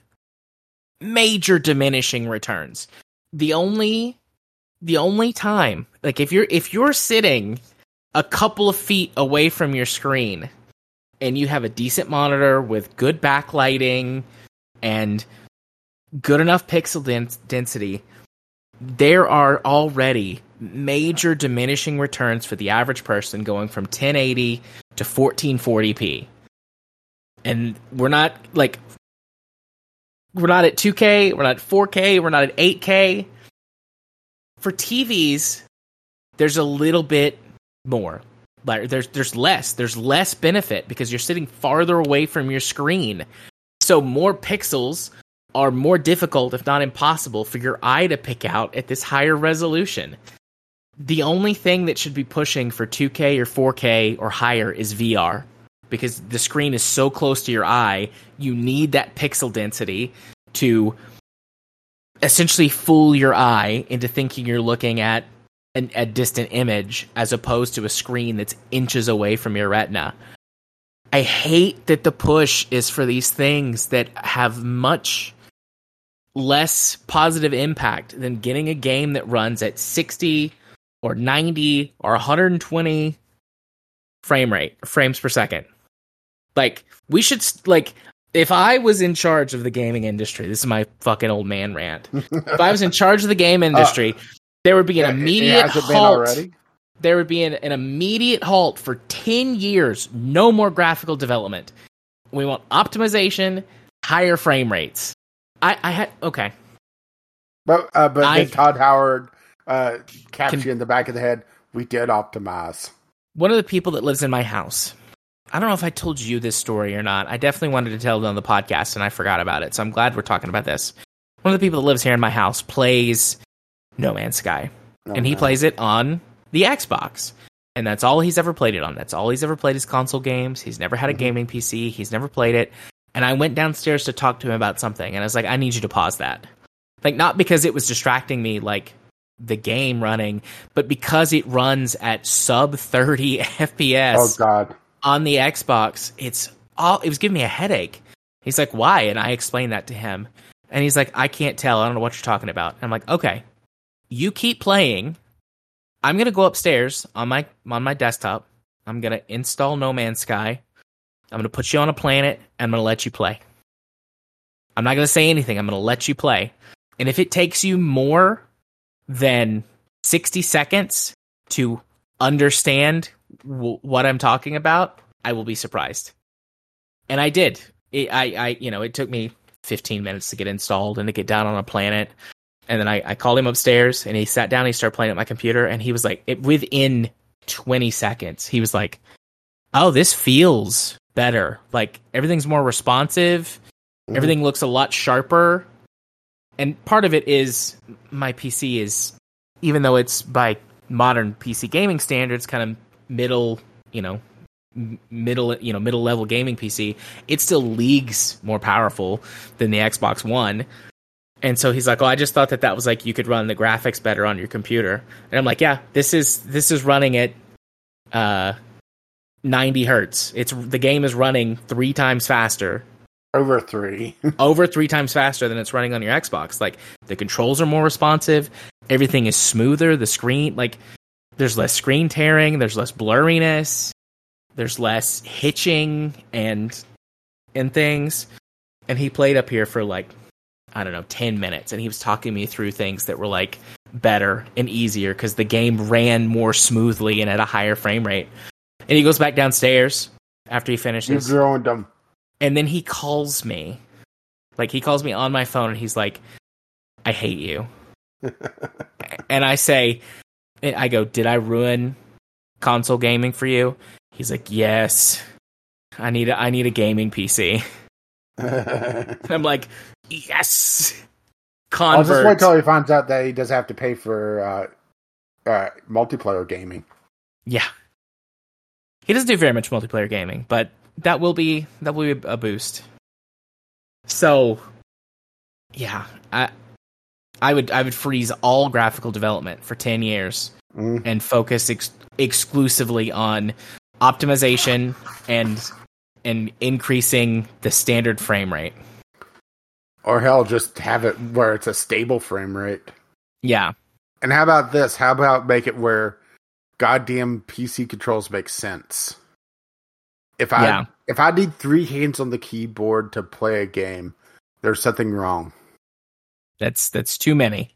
Speaker 1: major diminishing returns. The only the only time like if you're if you're sitting a couple of feet away from your screen and you have a decent monitor with good backlighting and good enough pixel dens- density there are already major diminishing returns for the average person going from 1080 to 1440p and we're not like we're not at 2k we're not at 4k we're not at 8k for TVs, there's a little bit more. Like there's there's less. There's less benefit because you're sitting farther away from your screen. So more pixels are more difficult, if not impossible, for your eye to pick out at this higher resolution. The only thing that should be pushing for 2K or 4K or higher is VR because the screen is so close to your eye, you need that pixel density to essentially fool your eye into thinking you're looking at an, a distant image as opposed to a screen that's inches away from your retina. I hate that the push is for these things that have much less positive impact than getting a game that runs at 60 or 90 or 120 frame rate frames per second. Like we should like if I was in charge of the gaming industry, this is my fucking old man rant. if I was in charge of the game industry, there would be an
Speaker 2: Uh, Yeah, it- it
Speaker 1: immediate halt. There would be an, an immediate halt for 10 years, no more graphical development. We want optimization, higher frame rates. I, I had okay.
Speaker 2: But uh, but Todd Howard uh, caps you in the back of the head. We did optimize.
Speaker 1: One of the people that lives in my house. I don't know if I told you this story or not. I definitely wanted to tell it on the podcast and I forgot about it. So I'm glad we're talking about this. One of the people that lives here in my house plays No Man's Sky.
Speaker 2: Oh,
Speaker 1: and he
Speaker 2: no.
Speaker 1: plays it on the Xbox. And that's all he's ever played it on. That's all he's ever played is console games. He's never had a
Speaker 2: Mhm.
Speaker 1: gaming PC. He's never played it. And I went downstairs to talk to him about something, and I was like, I need you to pause that. Like, not because it was distracting me, like the game running, but because it runs at sub 30 FPS
Speaker 2: Oh God.
Speaker 1: on the Xbox, it's all it was giving me a headache. He's like, "Why?" And I explained that to him. And he's like, "I can't tell. I don't know what you're talking about." I'm like, "Okay. You keep playing. I'm going to go upstairs on my on my desktop. I'm going to install No Man's Sky I'm going to put you on a planet. And I'm going to let you play. I'm not going to say anything. I'm going to let you play. And if it takes you more than 60 seconds to understand w- what I'm talking about, I will be surprised. And I did. It, I, I, you know, it took me 15 minutes to get installed and to get down on a planet. And then I, I called him upstairs and he sat down. He started playing at my computer and he was like, it, within 20 seconds, he was like, oh, this feels better. Like everything's more responsive. Mm-hmm. Everything looks a lot sharper. And part of it is my PC is, even though it's by modern PC gaming standards, kind of middle, you know, middle, you know, middle level gaming PC, it's still leagues more powerful than the Xbox One. And so he's like, "Oh, I just thought that that was like you could run the graphics better on your computer." And I'm like, "Yeah, this is this is running at uh 90 hertz. It's the game is running 3 times faster
Speaker 2: Over three.
Speaker 1: over three times faster than it's running on your Xbox. Like the controls are more responsive, everything is smoother. The screen, like there's less screen tearing, there's less blurriness, there's less hitching and and things. And he played up here for like I don't know ten minutes, and he was talking me through things that were like better and easier because the game ran more smoothly and at a higher frame rate. And he goes back downstairs after he finishes.
Speaker 2: you ruined them.
Speaker 1: And then he calls me. Like he calls me on my phone and he's like i hate you. And i say and i go did i ruin console gaming for you? He's like yes. I need a i need a gaming pc i'm like yes. Console.
Speaker 2: I'll just wait
Speaker 1: convert.
Speaker 2: till he finds out that he does have to pay for uh, uh, multiplayer gaming.
Speaker 1: yeah. He doesn't do very much multiplayer gaming but that will be that will be a boost so yeah i i would i would freeze all graphical development for 10 years
Speaker 2: Mm.
Speaker 1: and focus ex- exclusively on optimization and and increasing the standard frame rate
Speaker 2: Or hell, just have it where it's a stable frame rate.
Speaker 1: yeah
Speaker 2: And how about this? How about make it where goddamn PC controls make sense? If I
Speaker 1: Yeah.
Speaker 2: if I need three hands on the keyboard to play a game, there's something wrong.
Speaker 1: that's that's too many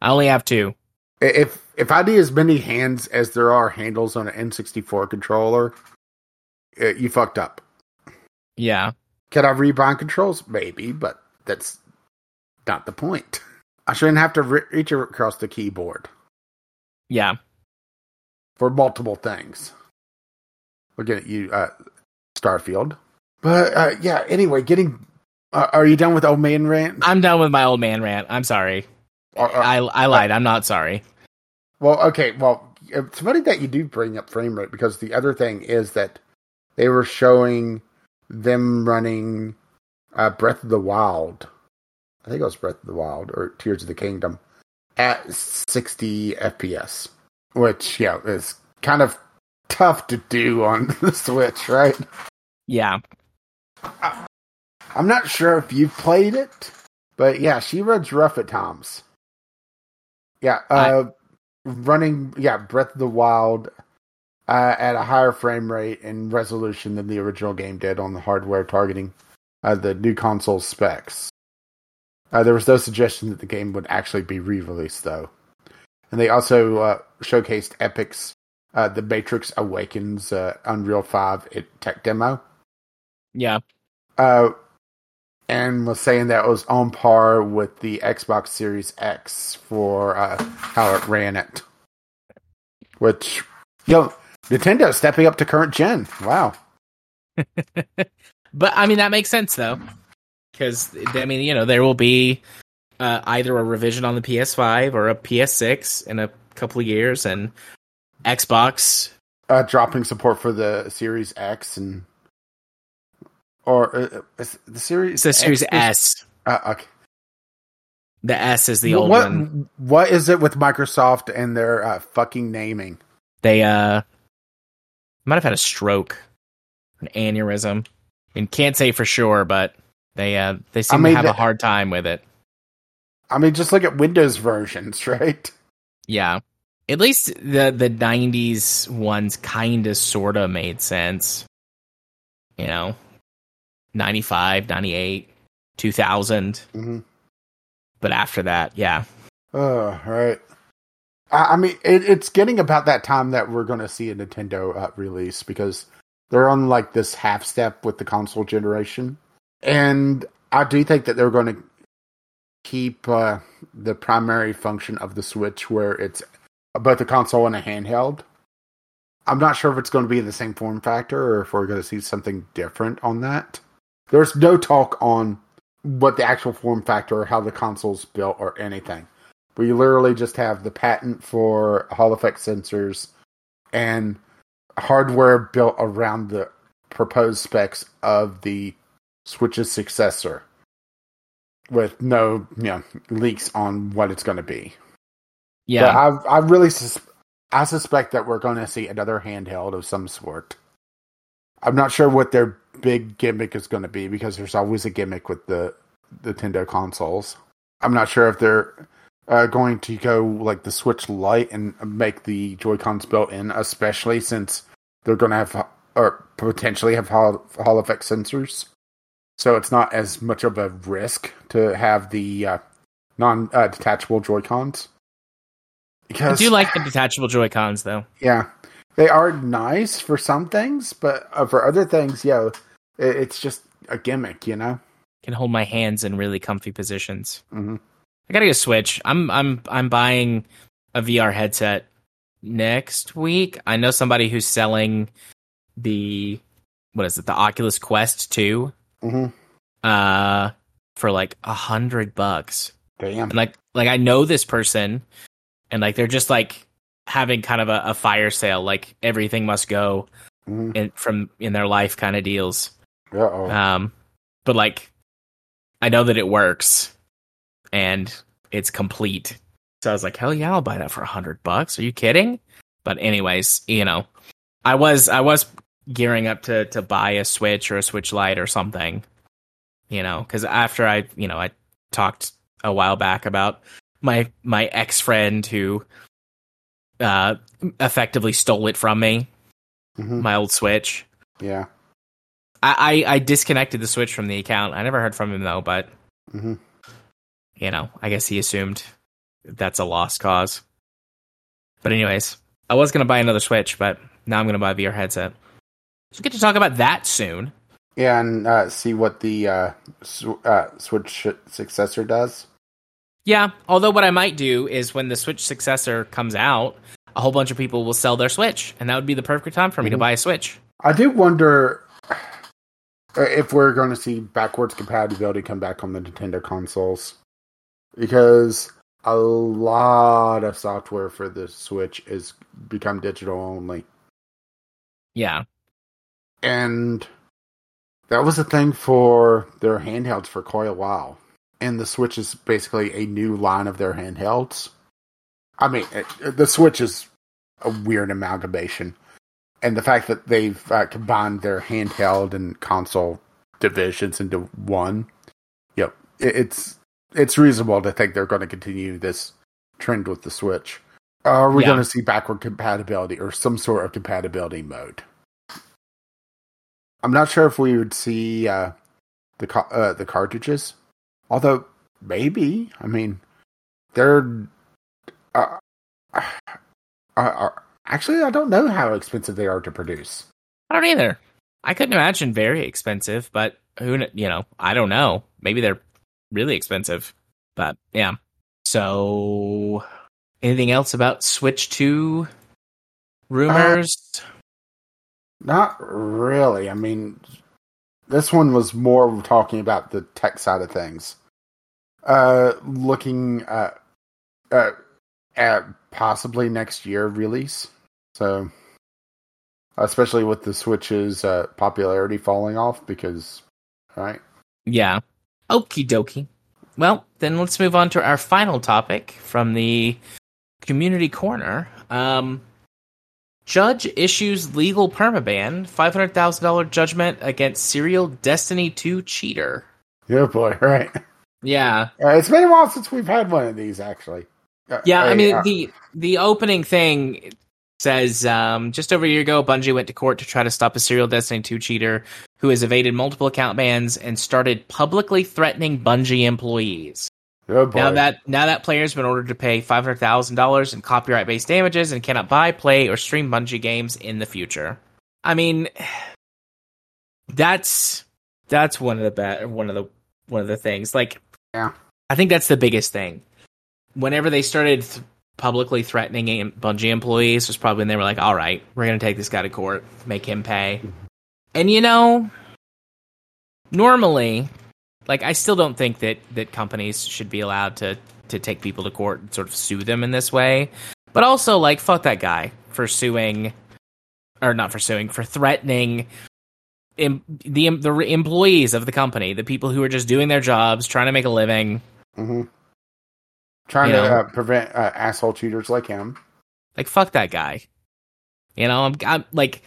Speaker 1: i only have two
Speaker 2: If if I need as many hands as there are handles on an N64 controller, uh, you fucked up.
Speaker 1: yeah
Speaker 2: Can I rebind controls? Maybe, but that's not the point. I shouldn't have to re- reach across the keyboard
Speaker 1: yeah
Speaker 2: for multiple things. Looking at you, uh, Starfield. But uh, yeah, anyway, getting. Uh, are you done with old man rant?
Speaker 1: i'm done with my old man rant i'm sorry
Speaker 2: Or- or-
Speaker 1: i i lied i'm not sorry
Speaker 2: well, okay. Well, it's funny that you do bring up frame rate because the other thing is that they were showing them running uh, Breath of the Wild. I think it was Breath of the Wild or Tears of the Kingdom at 60 FPS, which yeah is kind of tough to do on the Switch, right?
Speaker 1: yeah
Speaker 2: I'm not sure if you've played it, but yeah, she runs rough at times. Yeah, uh, running yeah Breath of the Wild uh, at a higher frame rate and resolution than the original game did on the hardware targeting uh, the new console specs. Uh, there was no suggestion that the game would actually be re-released though, and they also uh, showcased Epic's uh, The Matrix Awakens uh, Unreal Five it tech demo
Speaker 1: yeah
Speaker 2: uh, and was saying that it was on par with the Xbox Series X for uh, how it ran it. Which, you know, Nintendo stepping up to current gen. Wow.
Speaker 1: But I mean that makes sense though, because I mean you know there will be uh, either a revision on the PS5 or a PS6 in a couple of years, and Xbox.
Speaker 2: Uh, dropping support for the Series X and or uh, the Series
Speaker 1: It's the Series
Speaker 2: X
Speaker 1: S.
Speaker 2: Uh, okay.
Speaker 1: The S is the old
Speaker 2: what
Speaker 1: one.
Speaker 2: what is it with Microsoft and their uh, fucking naming?
Speaker 1: They uh might have had a stroke, an aneurysm. I mean, can't say for sure, but they uh they seem
Speaker 2: mean,
Speaker 1: to have a hard time with it.
Speaker 2: I mean, just look at Windows versions, right?
Speaker 1: Yeah. At least the the '90s ones kind of sorta made sense. you know, 95, 98, 2000.
Speaker 2: hmm
Speaker 1: But after that, yeah.
Speaker 2: Uh, right. I, I mean, it, it's getting about that time that we're going to see a Nintendo uh, release because they're on like this half step with the console generation, and I do think that they're going to keep uh, the primary function of the Switch where it's both a console and a handheld. I'm not sure if it's going to be in the same form factor or if we're going to see something different on that. There's no talk on what the actual form factor or how the console's built or anything. We literally just have the patent for Hall effect sensors and hardware built around the proposed specs of the Switch's successor with no you know, leaks on what it's going to be.
Speaker 1: Yeah.
Speaker 2: But I, I really sus- I suspect that we're going to see another handheld of some sort. I'm not sure what their big gimmick is going to be because there's always a gimmick with the Nintendo consoles. I'm not sure if they're uh, going to go like the Switch Lite and make the Joy Cons built in, especially since they're going to have or potentially have Hall, Hall effect sensors. So it's not as much of a risk to have the uh, non uh, detachable Joy Cons.
Speaker 1: I do like the detachable Joy Cons though.
Speaker 2: yeah, they are nice for some things, but uh, for other things, yeah, it, it's just a gimmick, you know.
Speaker 1: Can hold my hands in really comfy positions.
Speaker 2: hmm
Speaker 1: I gotta get a Switch. I'm I'm I'm buying a VR headset next week. I know somebody who's selling the what is it, the Oculus Quest 2
Speaker 2: hmm
Speaker 1: uh for like a hundred bucks.
Speaker 2: Damn.
Speaker 1: And like like I know this person and like they're just like having kind of a, a fire sale, like everything must go
Speaker 2: Mhm.
Speaker 1: in from in their life kind of deals.
Speaker 2: Uh-oh.
Speaker 1: Um, but like, I know that it works, and it's complete. So I was like, hell yeah, I'll buy that for a hundred bucks. Are you kidding? But anyways, you know, I was I was gearing up to to buy a Switch or a Switch Lite or something. You know, because after I you know I talked a while back about my my ex friend who uh effectively stole it from me,
Speaker 2: Mhm.
Speaker 1: my old Switch.
Speaker 2: Yeah.
Speaker 1: I, I, I disconnected the Switch from the account. I never heard from him though, but
Speaker 2: hmm
Speaker 1: you know, I guess he assumed that's a lost cause. But anyways, I was gonna buy another Switch, but now I'm gonna buy a VR headset. So we get to talk about that soon.
Speaker 2: Yeah, and uh, see what the uh, uh, Switch successor does.
Speaker 1: Yeah, although what I might do is when the Switch successor comes out, a whole bunch of people will sell their Switch, and that would be the perfect time for me to
Speaker 2: Mhm.
Speaker 1: buy a Switch.
Speaker 2: I do wonder uh, if we're going to see backwards compatibility come back on the Nintendo consoles because a lot of software for the Switch is become digital only,
Speaker 1: Yeah,
Speaker 2: and that was a thing for their handhelds for quite a while. And the Switch is basically a new line of their handhelds. I mean, it, the Switch is a weird amalgamation, and the fact that they've uh, combined their handheld and console divisions into one, yep, it, it's it's reasonable to think they're going to continue this trend with the Switch. Are we
Speaker 1: Yeah.
Speaker 2: going to see backward compatibility or some sort of compatibility mode? I'm not sure if we would see uh, the uh, the cartridges, although maybe. I mean, they're uh, uh, uh, actually I don't know how expensive they are to produce.
Speaker 1: I don't either. I couldn't imagine very expensive, but who you know, I don't know. Maybe they're really expensive. But yeah. So anything else about Switch 2 rumors?
Speaker 2: Not really. I mean, this one was more talking about the tech side of things. Uh, looking at, uh, at possibly next year release. So, especially with the Switch's uh, popularity falling off, because, right?
Speaker 1: yeah. Okie dokie. Well, then let's move on to our final topic from the community corner. Um Judge issues legal permaban, $500,000 judgment against serial Destiny 2 cheater.
Speaker 2: Yeah, boy, right.
Speaker 1: Yeah.
Speaker 2: Uh, it's been a while since we've had one of these, actually. Uh,
Speaker 1: Yeah, I
Speaker 2: a,
Speaker 1: mean
Speaker 2: uh,
Speaker 1: the the opening thing says um, just over a year ago, Bungie went to court to try to stop a serial Destiny 2 cheater who has evaded multiple account bans and started publicly threatening Bungie employees.
Speaker 2: Oh.
Speaker 1: Now that now that player's been ordered to pay five hundred thousand dollars in copyright based damages and cannot buy, play, or stream Bungie games in the future. I mean, that's that's one of the bad one of the one of the things. Like,
Speaker 2: Yeah.
Speaker 1: I think that's the biggest thing. Whenever they started th- publicly threatening Bungie employees, was probably when they were like, "All right, we're gonna take this guy to court, make him pay." And you know, normally, like I still don't think that that companies should be allowed to to take people to court and sort of sue them in this way. But also, like, fuck that guy for suing, or not for suing, for threatening em- the the re- employees of the company, the people who are just doing their jobs, trying to make a living.
Speaker 2: hmm Trying
Speaker 1: You
Speaker 2: to uh, prevent uh, asshole cheaters like him.
Speaker 1: Like, fuck that guy. You know, I'm, I'm like,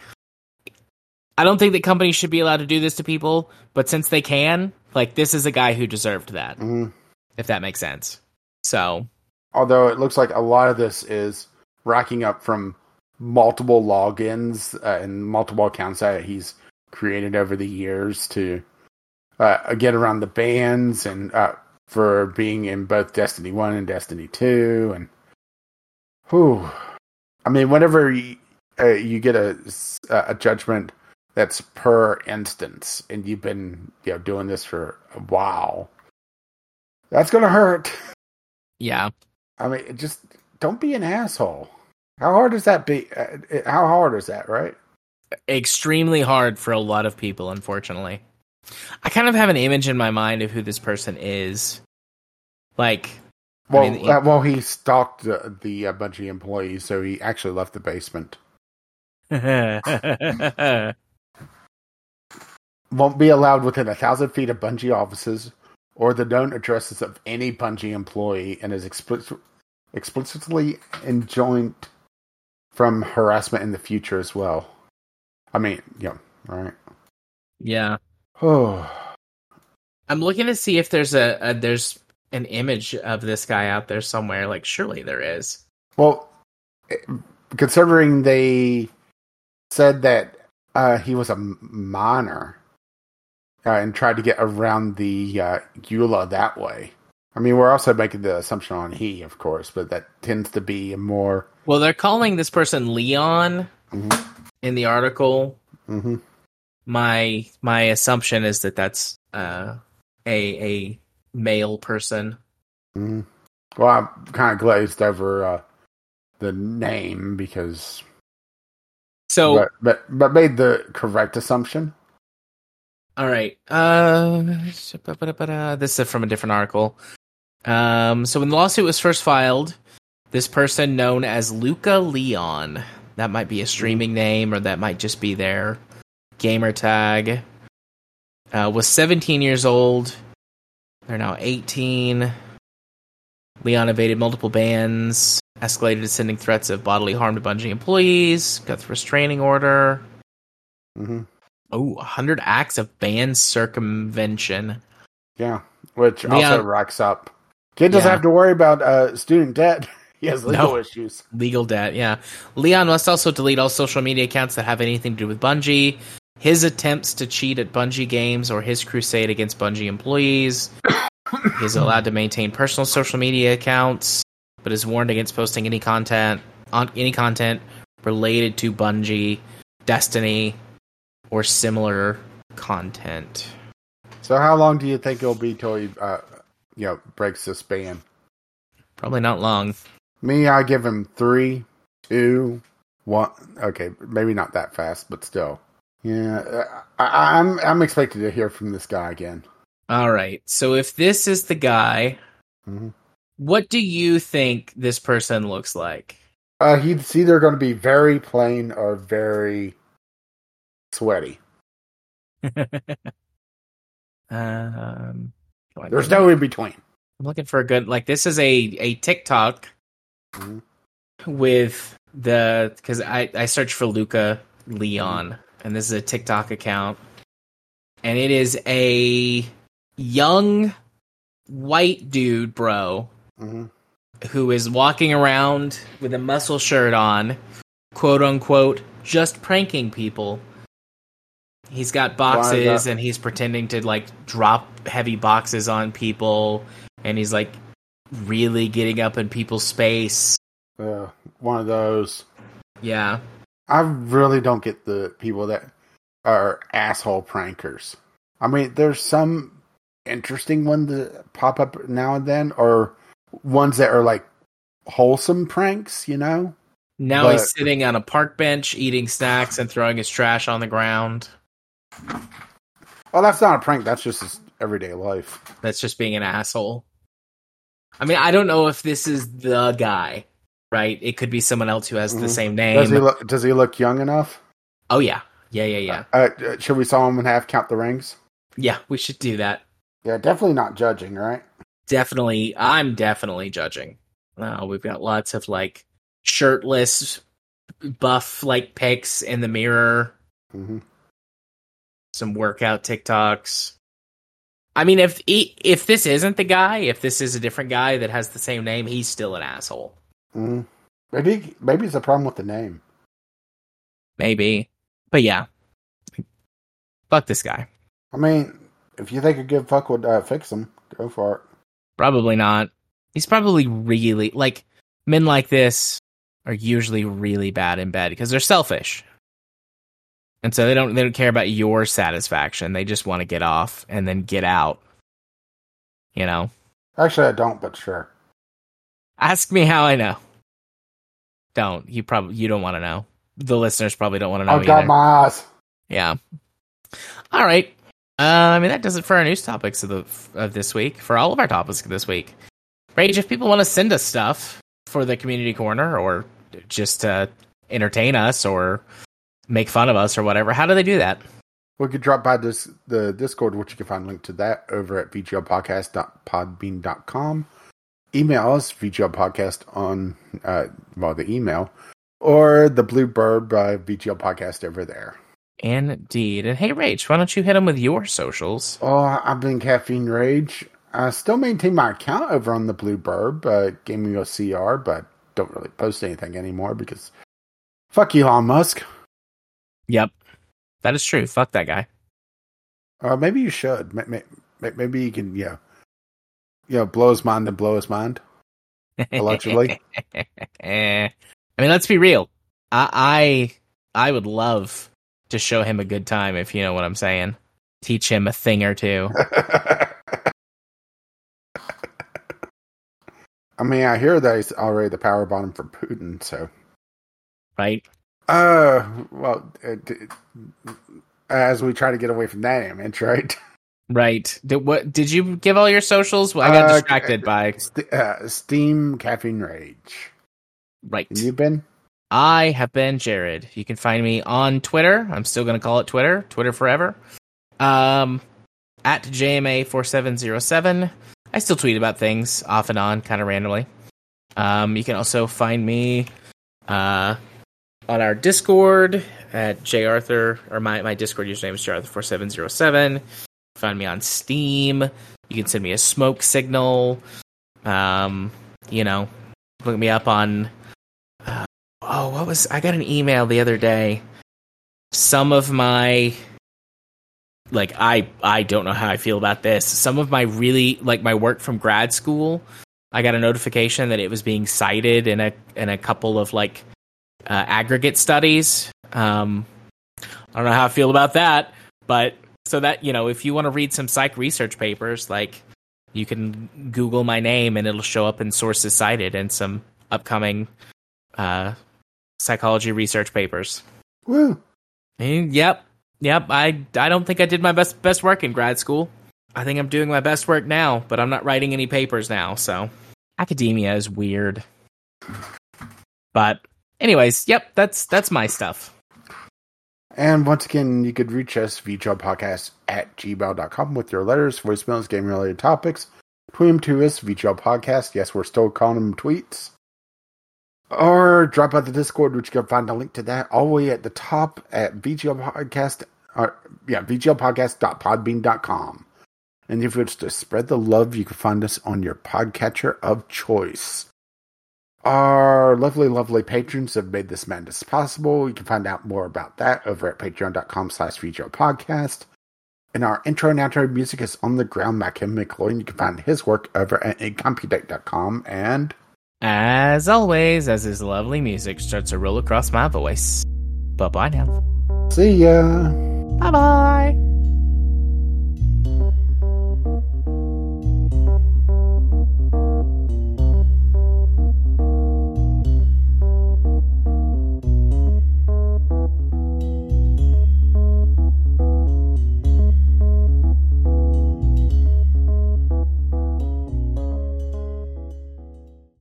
Speaker 1: I don't think that companies should be allowed to do this to people, but since they can, like, this is a guy who deserved that,
Speaker 2: hmm
Speaker 1: if that makes sense. So,
Speaker 2: Although it looks like a lot of this is racking up from multiple logins uh, and multiple accounts that he's created over the years to uh, get around the bans and uh, for being in both Destiny 1 and Destiny 2. And, whew. I mean, whenever you, uh, you get a, a judgment that's per instance and you've been you know, doing this for a while, that's going to hurt.
Speaker 1: yeah.
Speaker 2: I mean, just don't be an asshole. How hard is that be? Uh, how hard is that, right?
Speaker 1: Extremely hard for a lot of people, unfortunately. I kind of have an image in my mind of who this person is. Like,
Speaker 2: Well,
Speaker 1: mean,
Speaker 2: uh, well, he stalked the, the uh, Bungie employees, so he actually left the basement. Won't be allowed within a thousand feet of Bungie offices or the known addresses of any Bungie employee, and is explicit, explicitly enjoined from harassment in the future as well. I mean, yeah, right.
Speaker 1: yeah.
Speaker 2: Oh.
Speaker 1: I'm looking to see if there's a, a there's an image of this guy out there somewhere. Like, surely there is.
Speaker 2: Well, eh, considering they said that uh, he was a minor uh, and tried to get around the uh, EULA that way. I mean, we're also making the assumption on he, of course, but that tends to be a more.
Speaker 1: Well, they're calling this person Leon
Speaker 2: Mhm.
Speaker 1: In the article.
Speaker 2: hmm
Speaker 1: My my assumption is that that's uh, a a male person.
Speaker 2: hmm Well, I'm kind of glazed over uh, the name because,
Speaker 1: So,
Speaker 2: but, but but made the correct assumption.
Speaker 1: all right. Uh, this is from a different article. Um, so when the lawsuit was first filed, this person known as Luca Leon, that might be a streaming name or that might just be their gamer tag, uh, was 17 years old. They're now 18. Leon evaded multiple bans, escalated to sending threats of bodily harm to Bungie employees, got the restraining order.
Speaker 2: hmm
Speaker 1: Oh, 100 acts of ban circumvention.
Speaker 2: Yeah, which
Speaker 1: Yeah.
Speaker 2: also racks up. Kid doesn't
Speaker 1: Yeah.
Speaker 2: have to worry about uh, student debt. He has legal
Speaker 1: No.
Speaker 2: issues.
Speaker 1: Legal debt, yeah. Leon must also delete all social media accounts that have anything to do with Bungie. His attempts to cheat at Bungie games or his crusade against Bungie employees. He's allowed to maintain personal social media accounts, but is warned against posting any content on any content related to Bungie, Destiny, or similar content.
Speaker 2: So, how long do you think it'll be till he, uh, you know, breaks this ban?
Speaker 1: Probably not long.
Speaker 2: Me, I give him three, two, one. Okay, maybe not that fast, but still. Yeah, I, I'm I'm expected to hear from this guy again.
Speaker 1: All right. So if this is the guy,
Speaker 2: Mhm.
Speaker 1: what do you think this person looks like?
Speaker 2: Uh, he's either going to be very plain or very sweaty.
Speaker 1: um,
Speaker 2: There's no in between.
Speaker 1: I'm looking for a good like this is a a TikTok. With the because I I searched for Luca Leon and this is a TikTok account. And it is a young white dude, bro,
Speaker 2: hmm
Speaker 1: who is walking around with a muscle shirt on, quote unquote, just pranking people. He's got boxes and he's pretending to like drop heavy boxes on people. And he's like really getting up in people's space.
Speaker 2: Uh, one of those.
Speaker 1: Yeah.
Speaker 2: I really don't get the people that are asshole prankers. I mean, there's some interesting ones that pop up now and then, or ones that are like wholesome pranks, you know?
Speaker 1: Now
Speaker 2: But-
Speaker 1: he's sitting on a park bench eating snacks and throwing his trash on the ground.
Speaker 2: Well, that's not a prank. That's just his everyday life.
Speaker 1: That's just being an asshole. I mean, I don't know if this is the guy, right? It could be someone else who has the
Speaker 2: Mhm.
Speaker 1: same
Speaker 2: Does he
Speaker 1: name.
Speaker 2: look? Does he look young enough?
Speaker 1: oh yeah. Yeah, yeah, yeah.
Speaker 2: Uh, uh, should we saw him and have count the rings?
Speaker 1: Yeah, we should do that.
Speaker 2: Yeah, definitely not judging, right?
Speaker 1: Definitely I'm definitely judging. Uh, we've got lots of like shirtless buff like pics in the mirror,
Speaker 2: hmm
Speaker 1: some workout TikToks. I mean, if if this isn't the guy, if this is a different guy that has the same name, he's still an asshole.
Speaker 2: hmm Maybe maybe it's a problem with the name.
Speaker 1: Maybe, but yeah, fuck this guy.
Speaker 2: I mean, if you think a good fuck would uh, fix him, go for it.
Speaker 1: Probably not. He's probably really like men like this are usually really bad in bed because they're selfish. And so they don't they don't care about your satisfaction. They just want to get off and then get out. You know.
Speaker 2: Actually, I don't, but sure.
Speaker 1: Ask me how I know. Don't. You probably you don't want to know. The listeners probably don't want to know
Speaker 2: I've got my eyes.
Speaker 1: Yeah. All right. Uh, I mean that does it for our news topics of the of this week. For all of our topics of this week. Rage, if people want to send us stuff for the community corner or just to entertain us or make fun of us or whatever, how do they do that?
Speaker 2: We could drop by this the Discord, which you can find a link to that over at vglpodcast.podbean.com. Email us, vglpodcast on, uh, well, the email, or the Blue Bird by VGL Podcast over there.
Speaker 1: Indeed. And hey, Rage, why don't you hit them with your socials?
Speaker 2: Oh, I've been Caffeine Rage. I still maintain my account over on the Blue Bird, uh, Gaming OCR, but don't really post anything anymore because fuck Elon Musk.
Speaker 1: Yep. That is true. Fuck that guy.
Speaker 2: Uh, maybe you should. May- may- may- Maybe you can, yeah, know, blow his mind and blow his mind. Allegedly.
Speaker 1: I mean, let's be real. I, I I would love to show him a good time if you know what I'm saying. Teach him a thing or two.
Speaker 2: I mean, I hear that he's already the power bottom for Putin. So,
Speaker 1: Right?
Speaker 2: Uh, well, uh, as we try to get away from that image, right?
Speaker 1: Right. Did what? Did you give all your socials? Well, I got
Speaker 2: Uh,
Speaker 1: distracted by
Speaker 2: St- uh, Steam Caffeine Rage.
Speaker 1: right.
Speaker 2: And you've been?
Speaker 1: I have been Jared. You can find me on Twitter. I'm still going to call it Twitter. Twitter forever. Um, at JMA4707. I still tweet about things off and on, kind of randomly. Um, you can also find me uh, on our Discord at jarthur, or my, my Discord username is jarthur4707. Find me on Steam. You can send me a smoke signal. Um, you know, look me up on oh what was i got an email the other day some of my like i i don't know how i feel about this some of my really like my work from grad school i got a notification that it was being cited in a in a couple of like uh, aggregate studies um i don't know how i feel about that but so that you know if you want to read some psych research papers like you can google my name and it'll show up in sources cited and some upcoming uh psychology research papers.
Speaker 2: Woo.
Speaker 1: And yep, yep. I I don't think I did my best best work in grad school. I think I'm doing my best work now, but I'm not writing any papers now. So academia is weird. But anyways, yep. That's that's my stuff.
Speaker 2: And once again, you could reach us, vglpodcast at gmail.com with your letters, voicemails, game related topics. Tweet them to us, VGL Podcast. Yes, we're still calling them tweets. Or drop out the Discord, which you can find a link to that all the way at the top at VGL Podcast. Or, yeah, VGLPodcast.podbean.com. And if it's to spread the love, you can find us on your podcatcher of choice. Our lovely, lovely patrons have made this madness possible. You can find out more about that over at patreon.com slash podcast. And our intro and outro music is On the Ground by Kevin MacLeod. You can find his work over at incompetech.com. And
Speaker 1: as always, as his lovely music starts to roll across my voice. Bye bye now.
Speaker 2: See ya.
Speaker 1: Bye bye.